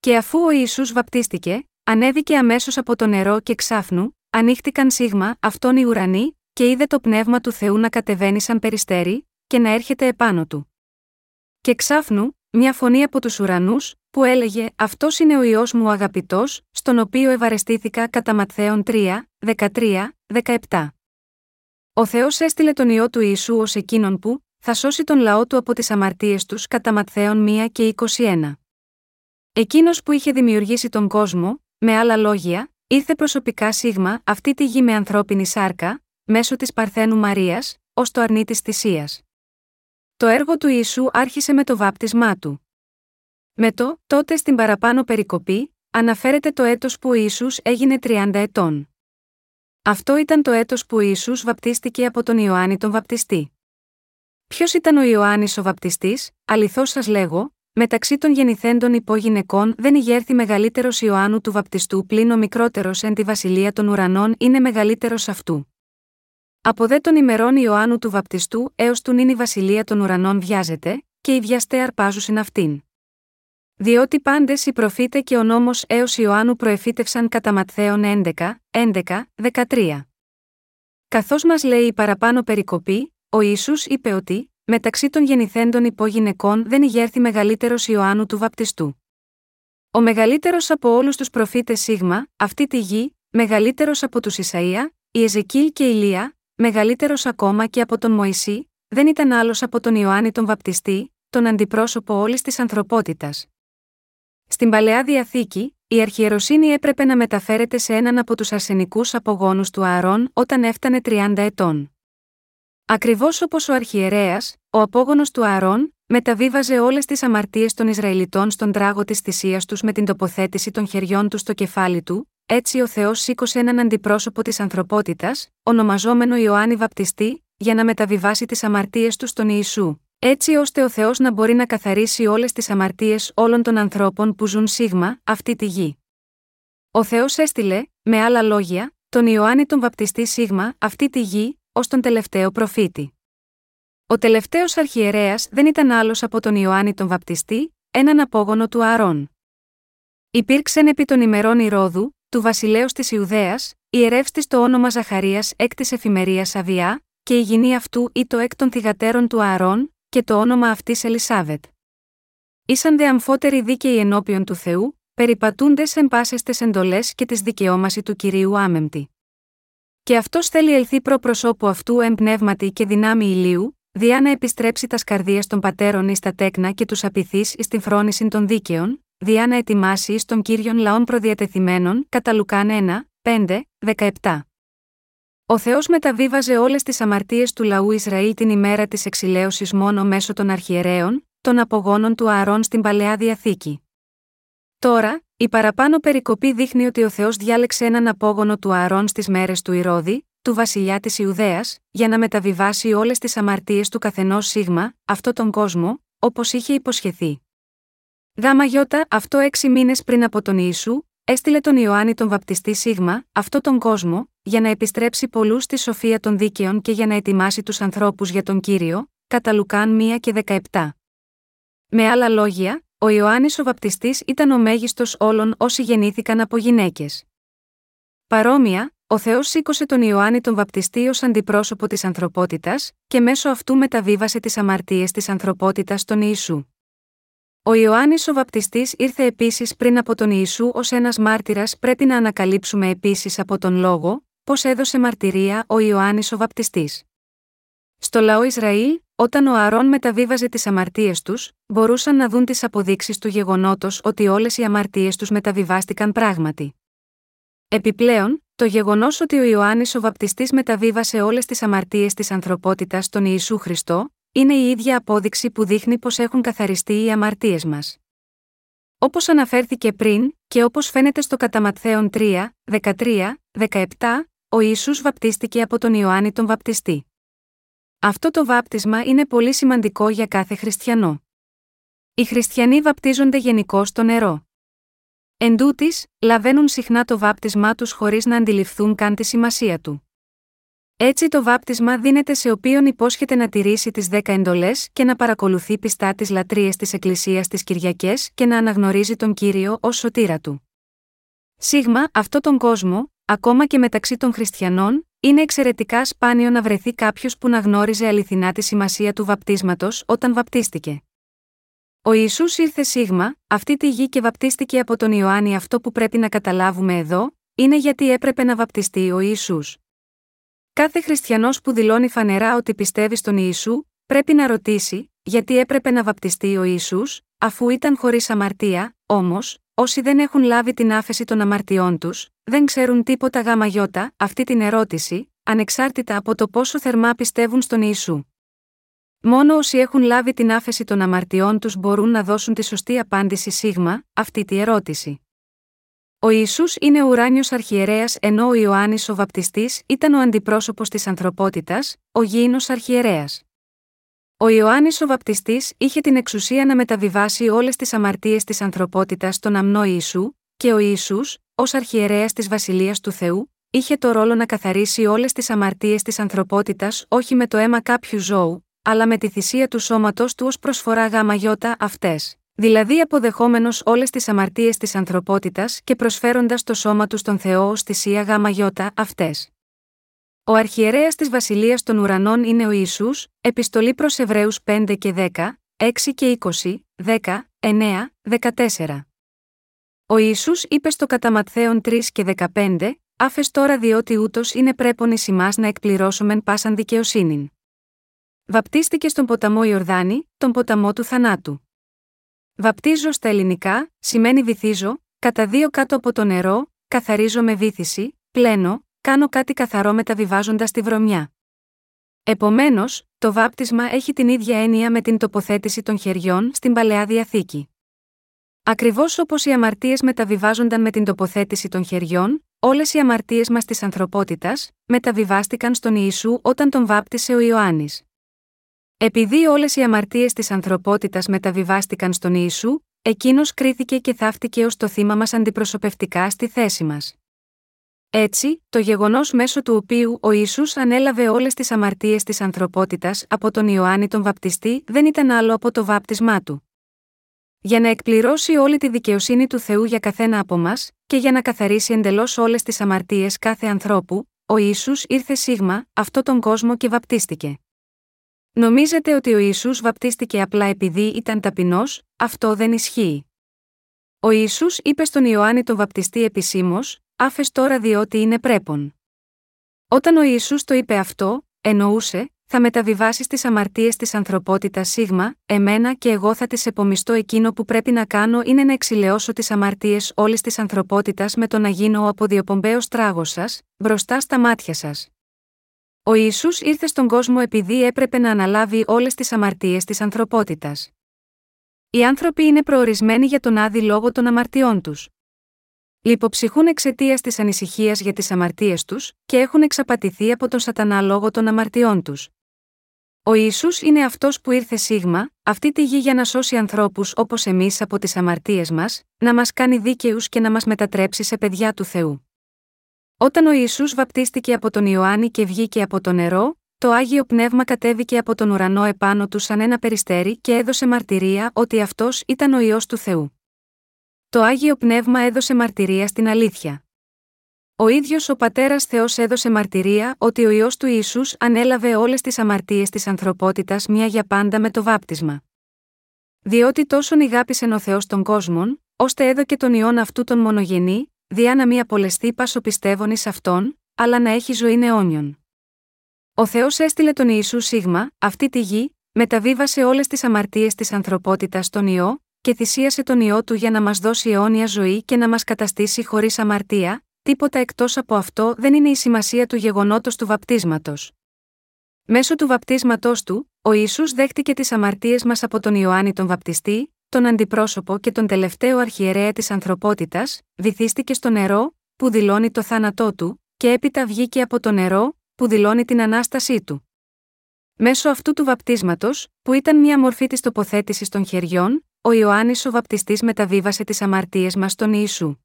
Και αφού ο Ιησούς βαπτίστηκε, ανέβηκε αμέσως από το νερό και ξάφνου, ανοίχτηκαν σίγμα αυτόν οι ουρανοί, και είδε το πνεύμα του Θεού να κατεβαίνει σαν περιστέρι, και να έρχεται επάνω του. Και ξάφνου, μια φωνή από τους ουρανούς, που έλεγε Αυτός είναι ο ιό μου αγαπητός, στον οποίο ευαρεστήθηκα κατά Ματθαίων 3, 13, 17. Ο Θεός έστειλε τον ιό του Ιησού ως εκείνον που θα σώσει τον λαό του από τις αμαρτίες τους κατά Ματθαίων 1 και 21. Εκείνος που είχε δημιουργήσει τον κόσμο, με άλλα λόγια, ήρθε προσωπικά σίγμα αυτή τη γη με ανθρώπινη σάρκα, μέσω της Παρθένου Μαρίας, ως το αρνί της θυσίας. Το έργο του Ιησού άρχισε με το βάπτισμά του. Με το τότε στην παραπάνω περικοπή, αναφέρεται το έτος που ο Ιησούς έγινε 30 ετών. Αυτό ήταν το έτος που ο Ιησούς βαπτίστηκε από τον Ιωάννη τον Βαπτιστή. Ποιος ήταν ο Ιωάννης ο Βαπτιστής, αληθώς σας λέγω, μεταξύ των γεννηθέντων υπόγυναικών δεν ηγέρθη μεγαλύτερος Ιωάννου του Βαπτιστού πλην ο μικρότερος εν τη βασιλεία των ουρανών είναι μεγαλύτερος αυτού. Από δε των ημερών Ιωάννου του Βαπτιστού έως του νυν η βασιλεία των ουρανών βιάζεται, και οι βιαστέ αρπάζουσιν αυτήν. Διότι πάντες οι προφήτες και ο νόμος έως Ιωάννου προεφήτευσαν κατά Ματθαίων 11, 11, 13. Καθώς μας λέει η παραπάνω περικοπή, ο Ισού είπε ότι, μεταξύ των γεννηθέντων υπόγυναικών δεν ηγέρθη μεγαλύτερος Ιωάννου του Βαπτιστού. Ο μεγαλύτερος από όλους τους προφήτες Σίγμα, αυτή τη γη, μεγαλύτερος από τους Ισαία, η Εζεκίλ και η Λία, μεγαλύτερος ακόμα και από τον Μωυσή, δεν ήταν άλλος από τον Ιωάννη τον Βαπτιστή, τον αντιπρόσωπο όλης της ανθρωπότητας. Στην παλαιά διαθήκη, η αρχιεροσύνη έπρεπε να μεταφέρεται σε έναν από τους αρσενικούς απογόνους του Ααρών όταν έφτανε 30 ετών. Ακριβώς όπως ο αρχιερέας, ο απόγονος του Ααρών, μεταβίβαζε όλες τις αμαρτίες των Ισραηλιτών στον τράγο της θυσίας τους με την τοποθέτηση των χεριών τους στο κεφάλι του, έτσι ο Θεός σήκωσε έναν αντιπρόσωπο της ανθρωπότητας, ονομαζόμενο Ιωάννη Βαπτιστή, για να μεταβιβάσει τις αμαρτίες του στον Ιησού, έτσι ώστε ο Θεός να μπορεί να καθαρίσει όλες τις αμαρτίες όλων των ανθρώπων που ζουν σίγμα, αυτή τη γη. Ο Θεός έστειλε, με άλλα λόγια, τον Ιωάννη τον Βαπτιστή σίγμα, αυτή τη γη, ως τον τελευταίο προφήτη. Ο τελευταίος αρχιερέας δεν ήταν άλλος από τον Ιωάννη τον Βαπτιστή, έναν απόγονο του Αρών. Υπήρξε επί των ημερών Ηρόδου, του βασιλέως της Ιουδαίας, ιερεύστη το όνομα Ζαχαρίας εκ της εφημερίας Αβιά, και η γυνή αυτού ή το εκ των θυγατέρων του Ααρών, και το όνομα αυτής Ελισάβετ. Ήσαν δε αμφότεροι δίκαιοι ενώπιον του Θεού, περιπατούντες εν πάσεστε εντολές και τη δικαιώμαση του κυρίου άμεμπτη. Και αυτός θέλει ελθεί προ προσώπου αυτού εμπνεύματι και δυνάμει ηλίου, διά να επιστρέψει τας σκαρδία των πατέρων εις τα τέκνα και τους απειθείς εις την φρόνηση των δίκαιων, διά να ετοιμάσει εις των κύριων λαών προδιατεθειμένων, κατά Λουκάν 1, 5, 17. Ο Θεός μεταβίβαζε όλες τις αμαρτίες του λαού Ισραήλ την ημέρα της εξηλαίωσης μόνο μέσω των αρχιερέων, των απογόνων του Ααρών στην παλαιά διαθήκη. Τώρα, η παραπάνω περικοπή δείχνει ότι ο Θεός διάλεξε έναν απόγονο του Ααρών στις μέρες του Ηρώδη, του βασιλιά της Ιουδαίας, για να μεταβιβάσει όλες τις αμαρτίες του καθενός σίγμα, αυτό τον κόσμο, όπως είχε υποσχεθεί. Γάμα γιώτα, αυτό έξι μήνες πριν από τον Ιησού, έστειλε τον Ιωάννη τον βαπτιστή Σίγμα, αυτό τον κόσμο, για να επιστρέψει πολλούς στη σοφία των δίκαιων και για να ετοιμάσει τους ανθρώπους για τον κύριο, κατά Λουκάν 1 και 17. Με άλλα λόγια, ο Ιωάννης ο βαπτιστής ήταν ο μέγιστος όλων όσοι γεννήθηκαν από γυναίκες. Παρόμοια, ο Θεός σήκωσε τον Ιωάννη τον βαπτιστή ως αντιπρόσωπο της ανθρωπότητας, και μέσω αυτού μεταβίβασε τις αμαρτίες της ανθρωπότητας στον Ιησού. Ο Ιωάννης ο Βαπτιστής ήρθε επίσης πριν από τον Ιησού ως ένας μάρτυρας, πρέπει να ανακαλύψουμε επίσης από τον λόγο, πώς έδωσε μαρτυρία ο Ιωάννης ο Βαπτιστής. Στο λαό Ισραήλ, όταν ο Αρών μεταβίβαζε τις αμαρτίες τους, μπορούσαν να δουν τις αποδείξεις του γεγονότος ότι όλες οι αμαρτίες τους μεταβιβάστηκαν πράγματι. Επιπλέον, το γεγονός ότι ο Ιωάννης ο Βαπτιστής μεταβίβασε όλες τις αμαρτίες της ανθρωπότητας στον Ιησού Χριστό, είναι η ίδια απόδειξη που δείχνει πως έχουν καθαριστεί οι αμαρτίες μας. Όπως αναφέρθηκε πριν, και όπως φαίνεται στο Καταματθέον 3, 13, 17, ο Ιησούς βαπτίστηκε από τον Ιωάννη τον Βαπτιστή. Αυτό το βάπτισμα είναι πολύ σημαντικό για κάθε χριστιανό. Οι χριστιανοί βαπτίζονται γενικώ στο νερό. Εν τούτης, λαβαίνουν συχνά το βάπτισμά τους χωρίς να αντιληφθούν καν τη σημασία του. Έτσι το βάπτισμα δίνεται σε όποιον υπόσχεται να τηρήσει τις δέκα εντολές και να παρακολουθεί πιστά τις λατρείες της Εκκλησίας τις Κυριακές και να αναγνωρίζει τον κύριο ως σωτήρα του. Σίγμα, αυτό τον κόσμο, ακόμα και μεταξύ των χριστιανών, είναι εξαιρετικά σπάνιο να βρεθεί κάποιος που να γνώριζε αληθινά τη σημασία του βαπτίσματος όταν βαπτίστηκε. Ο Ισού ήρθε σίγμα, αυτή τη γη και βαπτίστηκε από τον Ιωάννη. Αυτό που πρέπει να καταλάβουμε εδώ, είναι γιατί έπρεπε να βαπτιστεί ο Ιησούς. Κάθε χριστιανός που δηλώνει φανερά ότι πιστεύει στον Ιησού, πρέπει να ρωτήσει, γιατί έπρεπε να βαπτιστεί ο Ιησούς, αφού ήταν χωρίς αμαρτία, όμως, όσοι δεν έχουν λάβει την άφεση των αμαρτιών τους, δεν ξέρουν τίποτα γάμα γιώτα, αυτή την ερώτηση, ανεξάρτητα από το πόσο θερμά πιστεύουν στον Ιησού. Μόνο όσοι έχουν λάβει την άφεση των αμαρτιών τους μπορούν να δώσουν τη σωστή απάντηση σίγμα, αυτή τη ερώτηση. Ο Ισού είναι ο ουράνιος αρχιερέας ενώ ο Ιωάννης ο Βαπτιστής ήταν ο αντιπρόσωπος της ανθρωπότητας, ο γήινος αρχιερέας. Ο Ιωάννης ο Βαπτιστής είχε την εξουσία να μεταβιβάσει όλες τις αμαρτίες της ανθρωπότητας στον αμνό Ιησού, και ο Ισού, ως αρχιερέας της Βασιλείας του Θεού, είχε το ρόλο να καθαρίσει όλες τις αμαρτίες της ανθρωπότητας όχι με το αίμα κάποιου ζώου, αλλά με τη θυσία του σώματό του ως προσφορά γάμα γιώτα αυτές, δηλαδή αποδεχόμενος όλες τις αμαρτίες της ανθρωπότητας και προσφέροντας το σώμα του στον Θεό ως θυσία γάμα γιώτα αυτές. Ο αρχιερέας της Βασιλείας των Ουρανών είναι ο Ισού, επιστολή προς Εβραίους 5 και 10, 6 και 20, 10, 9, 14. Ο Ισού είπε στο κατά 3 και 15, άφες τώρα διότι ούτως είναι πρέπον ει να εκπληρώσομεν πάσαν δικαιοσύνην. Βαπτίστηκε στον ποταμό Ιορδάνη, τον ποταμό του θανάτου. Βαπτίζω στα ελληνικά, σημαίνει βυθίζω, κατά δύο κάτω από το νερό, καθαρίζω με βύθιση, πλένω, κάνω κάτι καθαρό μεταβιβάζοντας τη βρωμιά. Επομένως, το βάπτισμα έχει την ίδια έννοια με την τοποθέτηση των χεριών στην παλαιά διαθήκη. Ακριβώς όπως οι αμαρτίες μεταβιβάζονταν με την τοποθέτηση των χεριών, όλες οι αμαρτίες μας της ανθρωπότητας μεταβιβάστηκαν στον Ιησού όταν τον βάπτισε ο Ιωάννης. Επειδή όλες οι αμαρτίες της ανθρωπότητας μεταβιβάστηκαν στον Ιησού, εκείνος κρίθηκε και θαύτηκε ως το θύμα μας αντιπροσωπευτικά στη θέση μας. Έτσι, το γεγονός μέσω του οποίου ο Ισού ανέλαβε όλες τις αμαρτίες της ανθρωπότητας από τον Ιωάννη τον Βαπτιστή δεν ήταν άλλο από το βάπτισμά του. Για να εκπληρώσει όλη τη δικαιοσύνη του Θεού για καθένα από μας, και για να καθαρίσει εντελώς όλες τις αμαρτίες κάθε ανθρώπου, ο Ισού ήρθε σίγμα, αυτό τον κόσμο και βαπτίστηκε. Νομίζετε ότι ο Ιησούς βαπτίστηκε απλά επειδή ήταν ταπεινός, αυτό δεν ισχύει. Ο Ιησούς είπε στον Ιωάννη τον βαπτιστή επισήμως, άφες τώρα διότι είναι πρέπον. Όταν ο Ιησούς το είπε αυτό, εννοούσε, θα μεταβιβάσεις τις αμαρτίες της ανθρωπότητας σίγμα, εμένα και εγώ θα τις επομιστώ εκείνο που πρέπει να κάνω είναι να εξηλαιώσω τις αμαρτίες όλης της ανθρωπότητας με το να γίνω ο αποδιοπομπαίος τράγος σας, μπροστά στα μάτια σας. Ο Ιησούς ήρθε στον κόσμο επειδή έπρεπε να αναλάβει όλες τις αμαρτίες της ανθρωπότητας. Οι άνθρωποι είναι προορισμένοι για τον άδει λόγω των αμαρτιών τους. Λιποψυχούν εξαιτίας της ανησυχίας για τις αμαρτίες τους και έχουν εξαπατηθεί από τον Σατανά λόγω των αμαρτιών τους. Ο Ιησούς είναι αυτός που ήρθε σίγμα, αυτή τη γη για να σώσει ανθρώπους όπως εμείς από τις αμαρτίες μας, να μας κάνει δίκαιους και να μας μετατρέψει σε παιδιά του Θεού. Όταν ο Ιησούς βαπτίστηκε από τον Ιωάννη και βγήκε από το νερό, το Άγιο Πνεύμα κατέβηκε από τον ουρανό επάνω του σαν ένα περιστέρι και έδωσε μαρτυρία ότι αυτός ήταν ο Υιός του Θεού. Το Άγιο Πνεύμα έδωσε μαρτυρία στην αλήθεια. Ο ίδιος ο πατέρας Θεός έδωσε μαρτυρία ότι ο ιό του Ισού ανέλαβε όλες τις αμαρτίες της ανθρωπότητας μια για πάντα με το βάπτισμα. Διότι τόσον ηγάπησε ο Θεός των κόσμων, ώστε έδωκε τον ιόν αυτού τον μονογενή, διά να μη απολεστεί πάσο πιστεύων εις αυτόν, αλλά να έχει ζωή αιώνιον. Ο Θεός έστειλε τον Ιησού Σίγμα, αυτή τη γη, μεταβίβασε όλες τις αμαρτίες της ανθρωπότητας στον ιό, και θυσίασε τον ιό του για να μας δώσει αιώνια ζωή και να μας καταστήσει χωρίς αμαρτία, τίποτα εκτός από αυτό δεν είναι η σημασία του γεγονότος του βαπτίσματος. Μέσω του βαπτίσματός του, ο Ιησούς δέχτηκε τις αμαρτίες μας από τον Ιωάννη τον Βαπτιστή, τον αντιπρόσωπο και τον τελευταίο αρχιερέα της ανθρωπότητας, βυθίστηκε στο νερό, που δηλώνει το θάνατό του, και έπειτα βγήκε από το νερό, που δηλώνει την ανάστασή του. Μέσω αυτού του βαπτίσματος, που ήταν μια μορφή της τοποθέτησης των χεριών, ο Ιωάννης ο Βαπτιστής μεταβίβασε τις αμαρτίες μας στον Ιησού.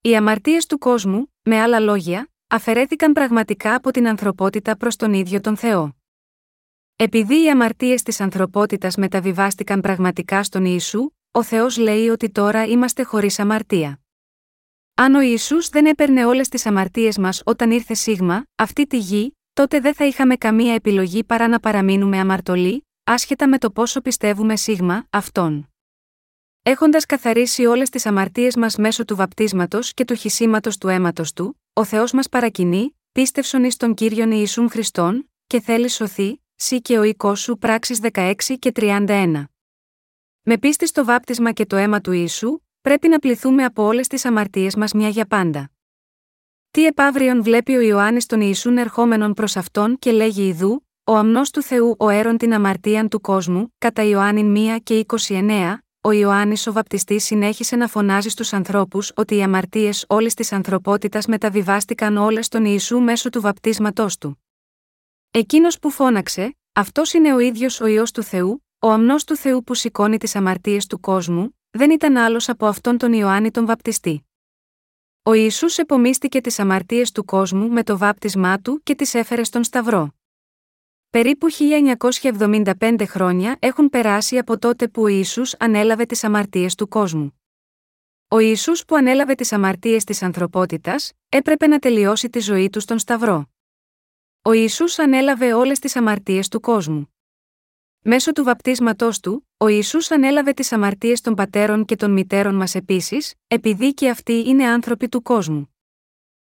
Οι αμαρτίες του κόσμου, με άλλα λόγια, αφαιρέθηκαν πραγματικά από την ανθρωπότητα προς τον ίδιο τον Θεό. Επειδή οι αμαρτίες της ανθρωπότητας μεταβιβάστηκαν πραγματικά στον Ιησού, ο Θεός λέει ότι τώρα είμαστε χωρίς αμαρτία. Αν ο Ιησούς δεν έπαιρνε όλες τις αμαρτίες μας όταν ήρθε σίγμα, αυτή τη γη, τότε δεν θα είχαμε καμία επιλογή παρά να παραμείνουμε αμαρτωλοί, άσχετα με το πόσο πιστεύουμε σίγμα αυτόν. Έχοντας καθαρίσει όλες τις αμαρτίες μας μέσω του βαπτίσματος και του χυσίματος του αίματος του, ο Θεός μας παρακινεί, πίστευσον εις τον κύριον Ιησούν Χριστόν, και θέλει σωθεί, σύ και ο οικό σου πράξεις 16 και 31. Με πίστη στο βάπτισμα και το αίμα του Ιησού, πρέπει να πληθούμε από όλες τις αμαρτίες μας μια για πάντα. Τι επαύριον βλέπει ο Ιωάννης τον Ιησούν ερχόμενον προς αυτόν και λέγει Ιδού, ο αμνός του Θεού ο έρον την αμαρτίαν του κόσμου, κατά Ιωάννη 1 και 29, ο Ιωάννης ο Βαπτιστής συνέχισε να φωνάζει στους ανθρώπους ότι οι αμαρτίες όλης της ανθρωπότητας μεταβιβάστηκαν όλες στον Ιησού μέσω του βαπτίσματός του. Εκείνος που φώναξε, αυτός είναι ο ίδιος ο ιό του Θεού, ο αμνός του Θεού που σηκώνει τις αμαρτίες του κόσμου, δεν ήταν άλλος από αυτόν τον Ιωάννη τον Βαπτιστή. Ο Ιησούς επομίστηκε τις αμαρτίες του κόσμου με το βάπτισμά του και τις έφερε στον Σταυρό. Περίπου 1975 χρόνια έχουν περάσει από τότε που ο Ιησούς ανέλαβε τις αμαρτίες του κόσμου. Ο Ιησούς που ανέλαβε τις αμαρτίες της ανθρωπότητας, έπρεπε να τελειώσει τη ζωή του στον Σταυρό. Ο Ιησούς ανέλαβε όλες τις αμαρτίες του κόσμου. Μέσω του βαπτίσματός του, ο Ιησούς ανέλαβε τις αμαρτίες των πατέρων και των μητέρων μας επίσης, επειδή και αυτοί είναι άνθρωποι του κόσμου.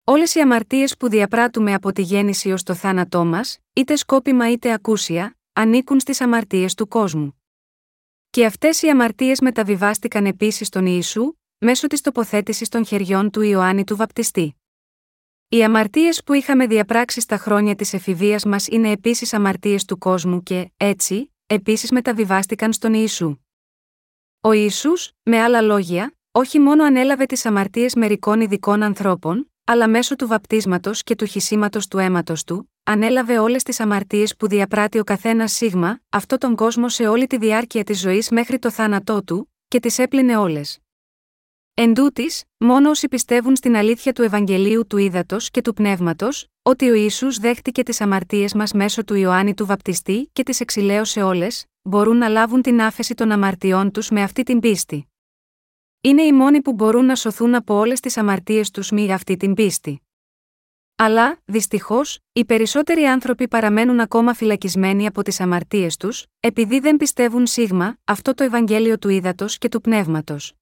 Όλες οι αμαρτίες που διαπράττουμε από τη γέννηση ως το θάνατό μας, είτε σκόπιμα είτε ακούσια, ανήκουν στις αμαρτίες του κόσμου. Και αυτές οι αμαρτίες μεταβιβάστηκαν επίσης στον Ιησού, μέσω της τοποθέτησης των χεριών του Ιωάννη του Βαπτιστή. Οι αμαρτίες που είχαμε διαπράξει στα χρόνια της εφηβείας μας είναι επίσης αμαρτίες του κόσμου και, έτσι, επίσης μεταβιβάστηκαν στον Ιησού. Ο Ιησούς, με άλλα λόγια, όχι μόνο ανέλαβε τις αμαρτίες μερικών ειδικών ανθρώπων, αλλά μέσω του βαπτίσματος και του χυσίματος του αίματος του, ανέλαβε όλες τις αμαρτίες που διαπράττει ο καθένας σίγμα, αυτό τον κόσμο σε όλη τη διάρκεια της ζωής μέχρι το θάνατό του, και τις έπλυνε όλες. Εν τούτης, μόνο όσοι πιστεύουν στην αλήθεια του Ευαγγελίου του Ήδατος και του Πνεύματος, ότι ο Ιησούς δέχτηκε τις αμαρτίες μας μέσω του Ιωάννη του Βαπτιστή και τις εξηλαίωσε όλες, μπορούν να λάβουν την άφεση των αμαρτιών τους με αυτή την πίστη. Είναι οι μόνοι που μπορούν να σωθούν από όλες τις αμαρτίες τους με αυτή την πίστη. Αλλά, δυστυχώς, οι περισσότεροι άνθρωποι παραμένουν ακόμα φυλακισμένοι από τις αμαρτίες τους, επειδή δεν πιστεύουν σίγμα αυτό το Ευαγγέλιο του ύδατο και του πνεύματος.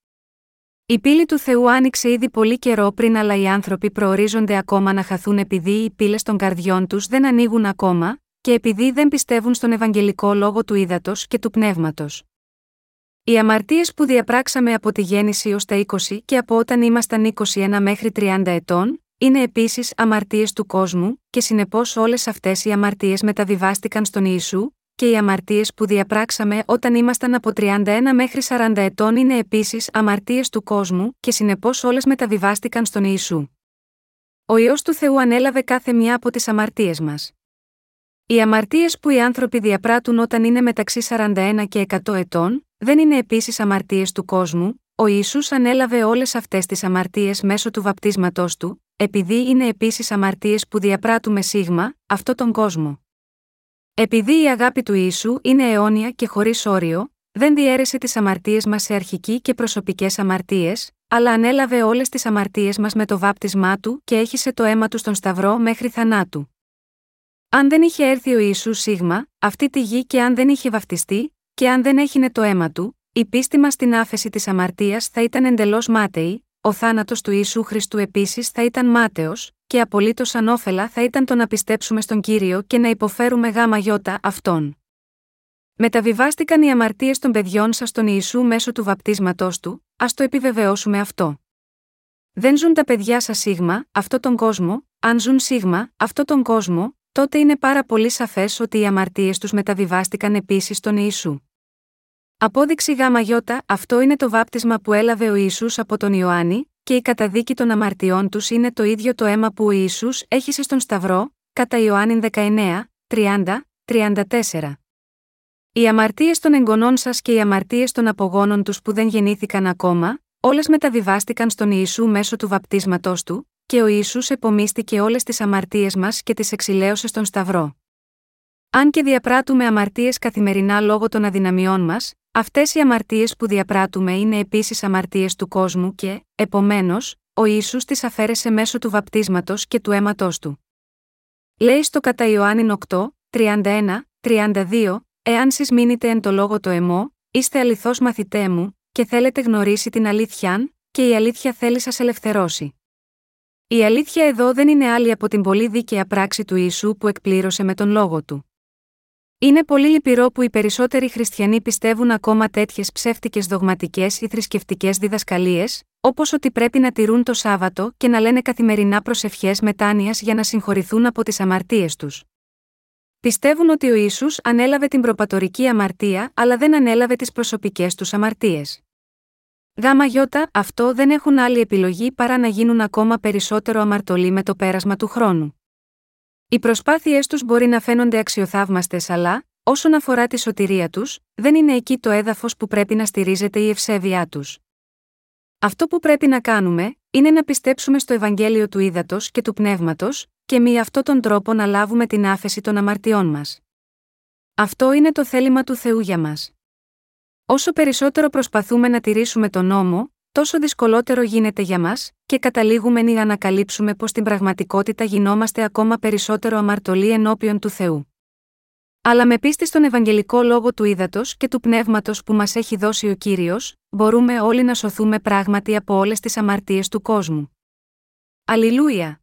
Η πύλη του Θεού άνοιξε ήδη πολύ καιρό πριν, αλλά οι άνθρωποι προορίζονται ακόμα να χαθούν επειδή οι πύλες των καρδιών τους δεν ανοίγουν ακόμα, και επειδή δεν πιστεύουν στον Ευαγγελικό λόγο του ύδατο και του πνεύματος. Οι αμαρτίες που διαπράξαμε από τη γέννηση ως τα 20 και από όταν ήμασταν 21 μέχρι 30 ετών, είναι επίσης αμαρτίες του κόσμου, και συνεπώς όλες αυτές οι αμαρτίες μεταβιβάστηκαν στον Ιησού, και οι αμαρτίες που διαπράξαμε όταν ήμασταν από 31 μέχρι 40 ετών είναι επίσης αμαρτίες του κόσμου, και συνεπώς όλες μεταβιβάστηκαν στον Ιησού. Ο ιό του Θεού ανέλαβε κάθε μια από τις αμαρτίες μας. Οι αμαρτίες που οι άνθρωποι διαπράττουν όταν είναι μεταξύ 41 και 100 ετών, δεν είναι επίσης αμαρτίες του κόσμου, ο ίσου ανέλαβε όλες αυτές τις αμαρτίες μέσω του βαπτίσματός του, επειδή είναι επίσης αμαρτίες που διαπράττουμε σίγμα, αυτό τον κόσμο. Επειδή η αγάπη του ίσου είναι αιώνια και χωρίς όριο, δεν διέρεσε τις αμαρτίες μας σε αρχική και προσωπικές αμαρτίες, αλλά ανέλαβε όλες τις αμαρτίες μας με το βάπτισμά του και έχισε το αίμα του στον Σταυρό μέχρι θανάτου. Αν δεν είχε έρθει ο Ιησούς Σίγμα, αυτή τη γη και αν δεν είχε βαφτιστεί, και αν δεν έχινε το αίμα του, η πίστη μας στην άφεση της αμαρτίας θα ήταν εντελώς μάταιη, ο θάνατος του Ιησού Χριστού επίσης θα ήταν μάταιος, και απολύτως ανώφελα θα ήταν το να πιστέψουμε στον κύριο και να υποφέρουμε γάμα γιώτα αυτόν. Μεταβιβάστηκαν οι αμαρτίες των παιδιών σας στον Ιησού μέσω του βαπτίσματός του, ας το επιβεβαιώσουμε αυτό. Δεν ζουν τα παιδιά σας σίγμα, αυτό τον κόσμο, αν ζουν σίγμα, αυτό τον κόσμο, τότε είναι πάρα πολύ σαφές ότι οι αμαρτίες τους μεταβιβάστηκαν επίσης στον Ιησού. Απόδειξη γάμα γιώτα, αυτό είναι το βάπτισμα που έλαβε ο Ιησούς από τον Ιωάννη, και η καταδίκη των αμαρτιών τους είναι το ίδιο το αίμα που ο Ιησούς έχισε στον Σταυρό, κατά Ιωάννη 19, 30, 34. Οι αμαρτίες των εγγονών σας και οι αμαρτίες των απογόνων τους που δεν γεννήθηκαν ακόμα, όλες μεταβιβάστηκαν στον Ιησού μέσω του βαπτίσματός του, και ο Ισού επομίστηκε όλες τις αμαρτίες μας και τις εξηλαίωσε στον Σταυρό. Αν και διαπράττουμε αμαρτίες καθημερινά λόγω των αδυναμιών μας, αυτές οι αμαρτίες που διαπράττουμε είναι επίσης αμαρτίες του κόσμου και, επομένως, ο Ιησούς τις αφαίρεσε μέσω του βαπτίσματος και του αίματό του. Λέει στο κατά Ιωάννη 8, 31, 32, εάν σεις μείνετε εν το λόγο το εμό, είστε αληθώς μαθητέ μου, και θέλετε γνωρίσει την αλήθειαν, και η αλήθεια θέλει σας ελευθερώσει. Η αλήθεια εδώ δεν είναι άλλη από την πολύ δίκαια πράξη του Ιησού που εκπλήρωσε με τον λόγο του. Είναι πολύ λυπηρό που οι περισσότεροι χριστιανοί πιστεύουν ακόμα τέτοιες ψεύτικες δογματικές ή θρησκευτικές διδασκαλίες, όπως ότι πρέπει να τηρούν το Σάββατο και να λένε καθημερινά προσευχέ μετάνοιας για να συγχωρηθούν από τις αμαρτίες τους. Πιστεύουν ότι ο Ιησούς ανέλαβε την προπατορική αμαρτία, αλλά δεν ανέλαβε τις προσωπικές τους αμαρτίες. Γάμα γιώτα, αυτό δεν έχουν άλλη επιλογή παρά να γίνουν ακόμα περισσότερο αμαρτωλοί με το πέρασμα του χρόνου. Οι προσπάθειές τους μπορεί να φαίνονται αξιοθαύμαστες, αλλά, όσον αφορά τη σωτηρία τους, δεν είναι εκεί το έδαφος που πρέπει να στηρίζεται η ευσέβειά τους. Αυτό που πρέπει να κάνουμε, είναι να πιστέψουμε στο Ευαγγέλιο του Ήδατος και του Πνεύματος, και με αυτόν τον τρόπο να λάβουμε την άφεση των αμαρτιών μας. Αυτό είναι το θέλημα του Θεού για μας. Όσο περισσότερο προσπαθούμε να τηρήσουμε τον νόμο, τόσο δυσκολότερο γίνεται για μας, και καταλήγουμε να ανακαλύψουμε πως στην πραγματικότητα γινόμαστε ακόμα περισσότερο αμαρτωλοί ενώπιον του Θεού. Αλλά με πίστη στον Ευαγγελικό λόγο του ύδατο και του πνεύματος που μας έχει δώσει ο κύριος, μπορούμε όλοι να σωθούμε πράγματι από όλες τις αμαρτίες του κόσμου. Αλληλούια!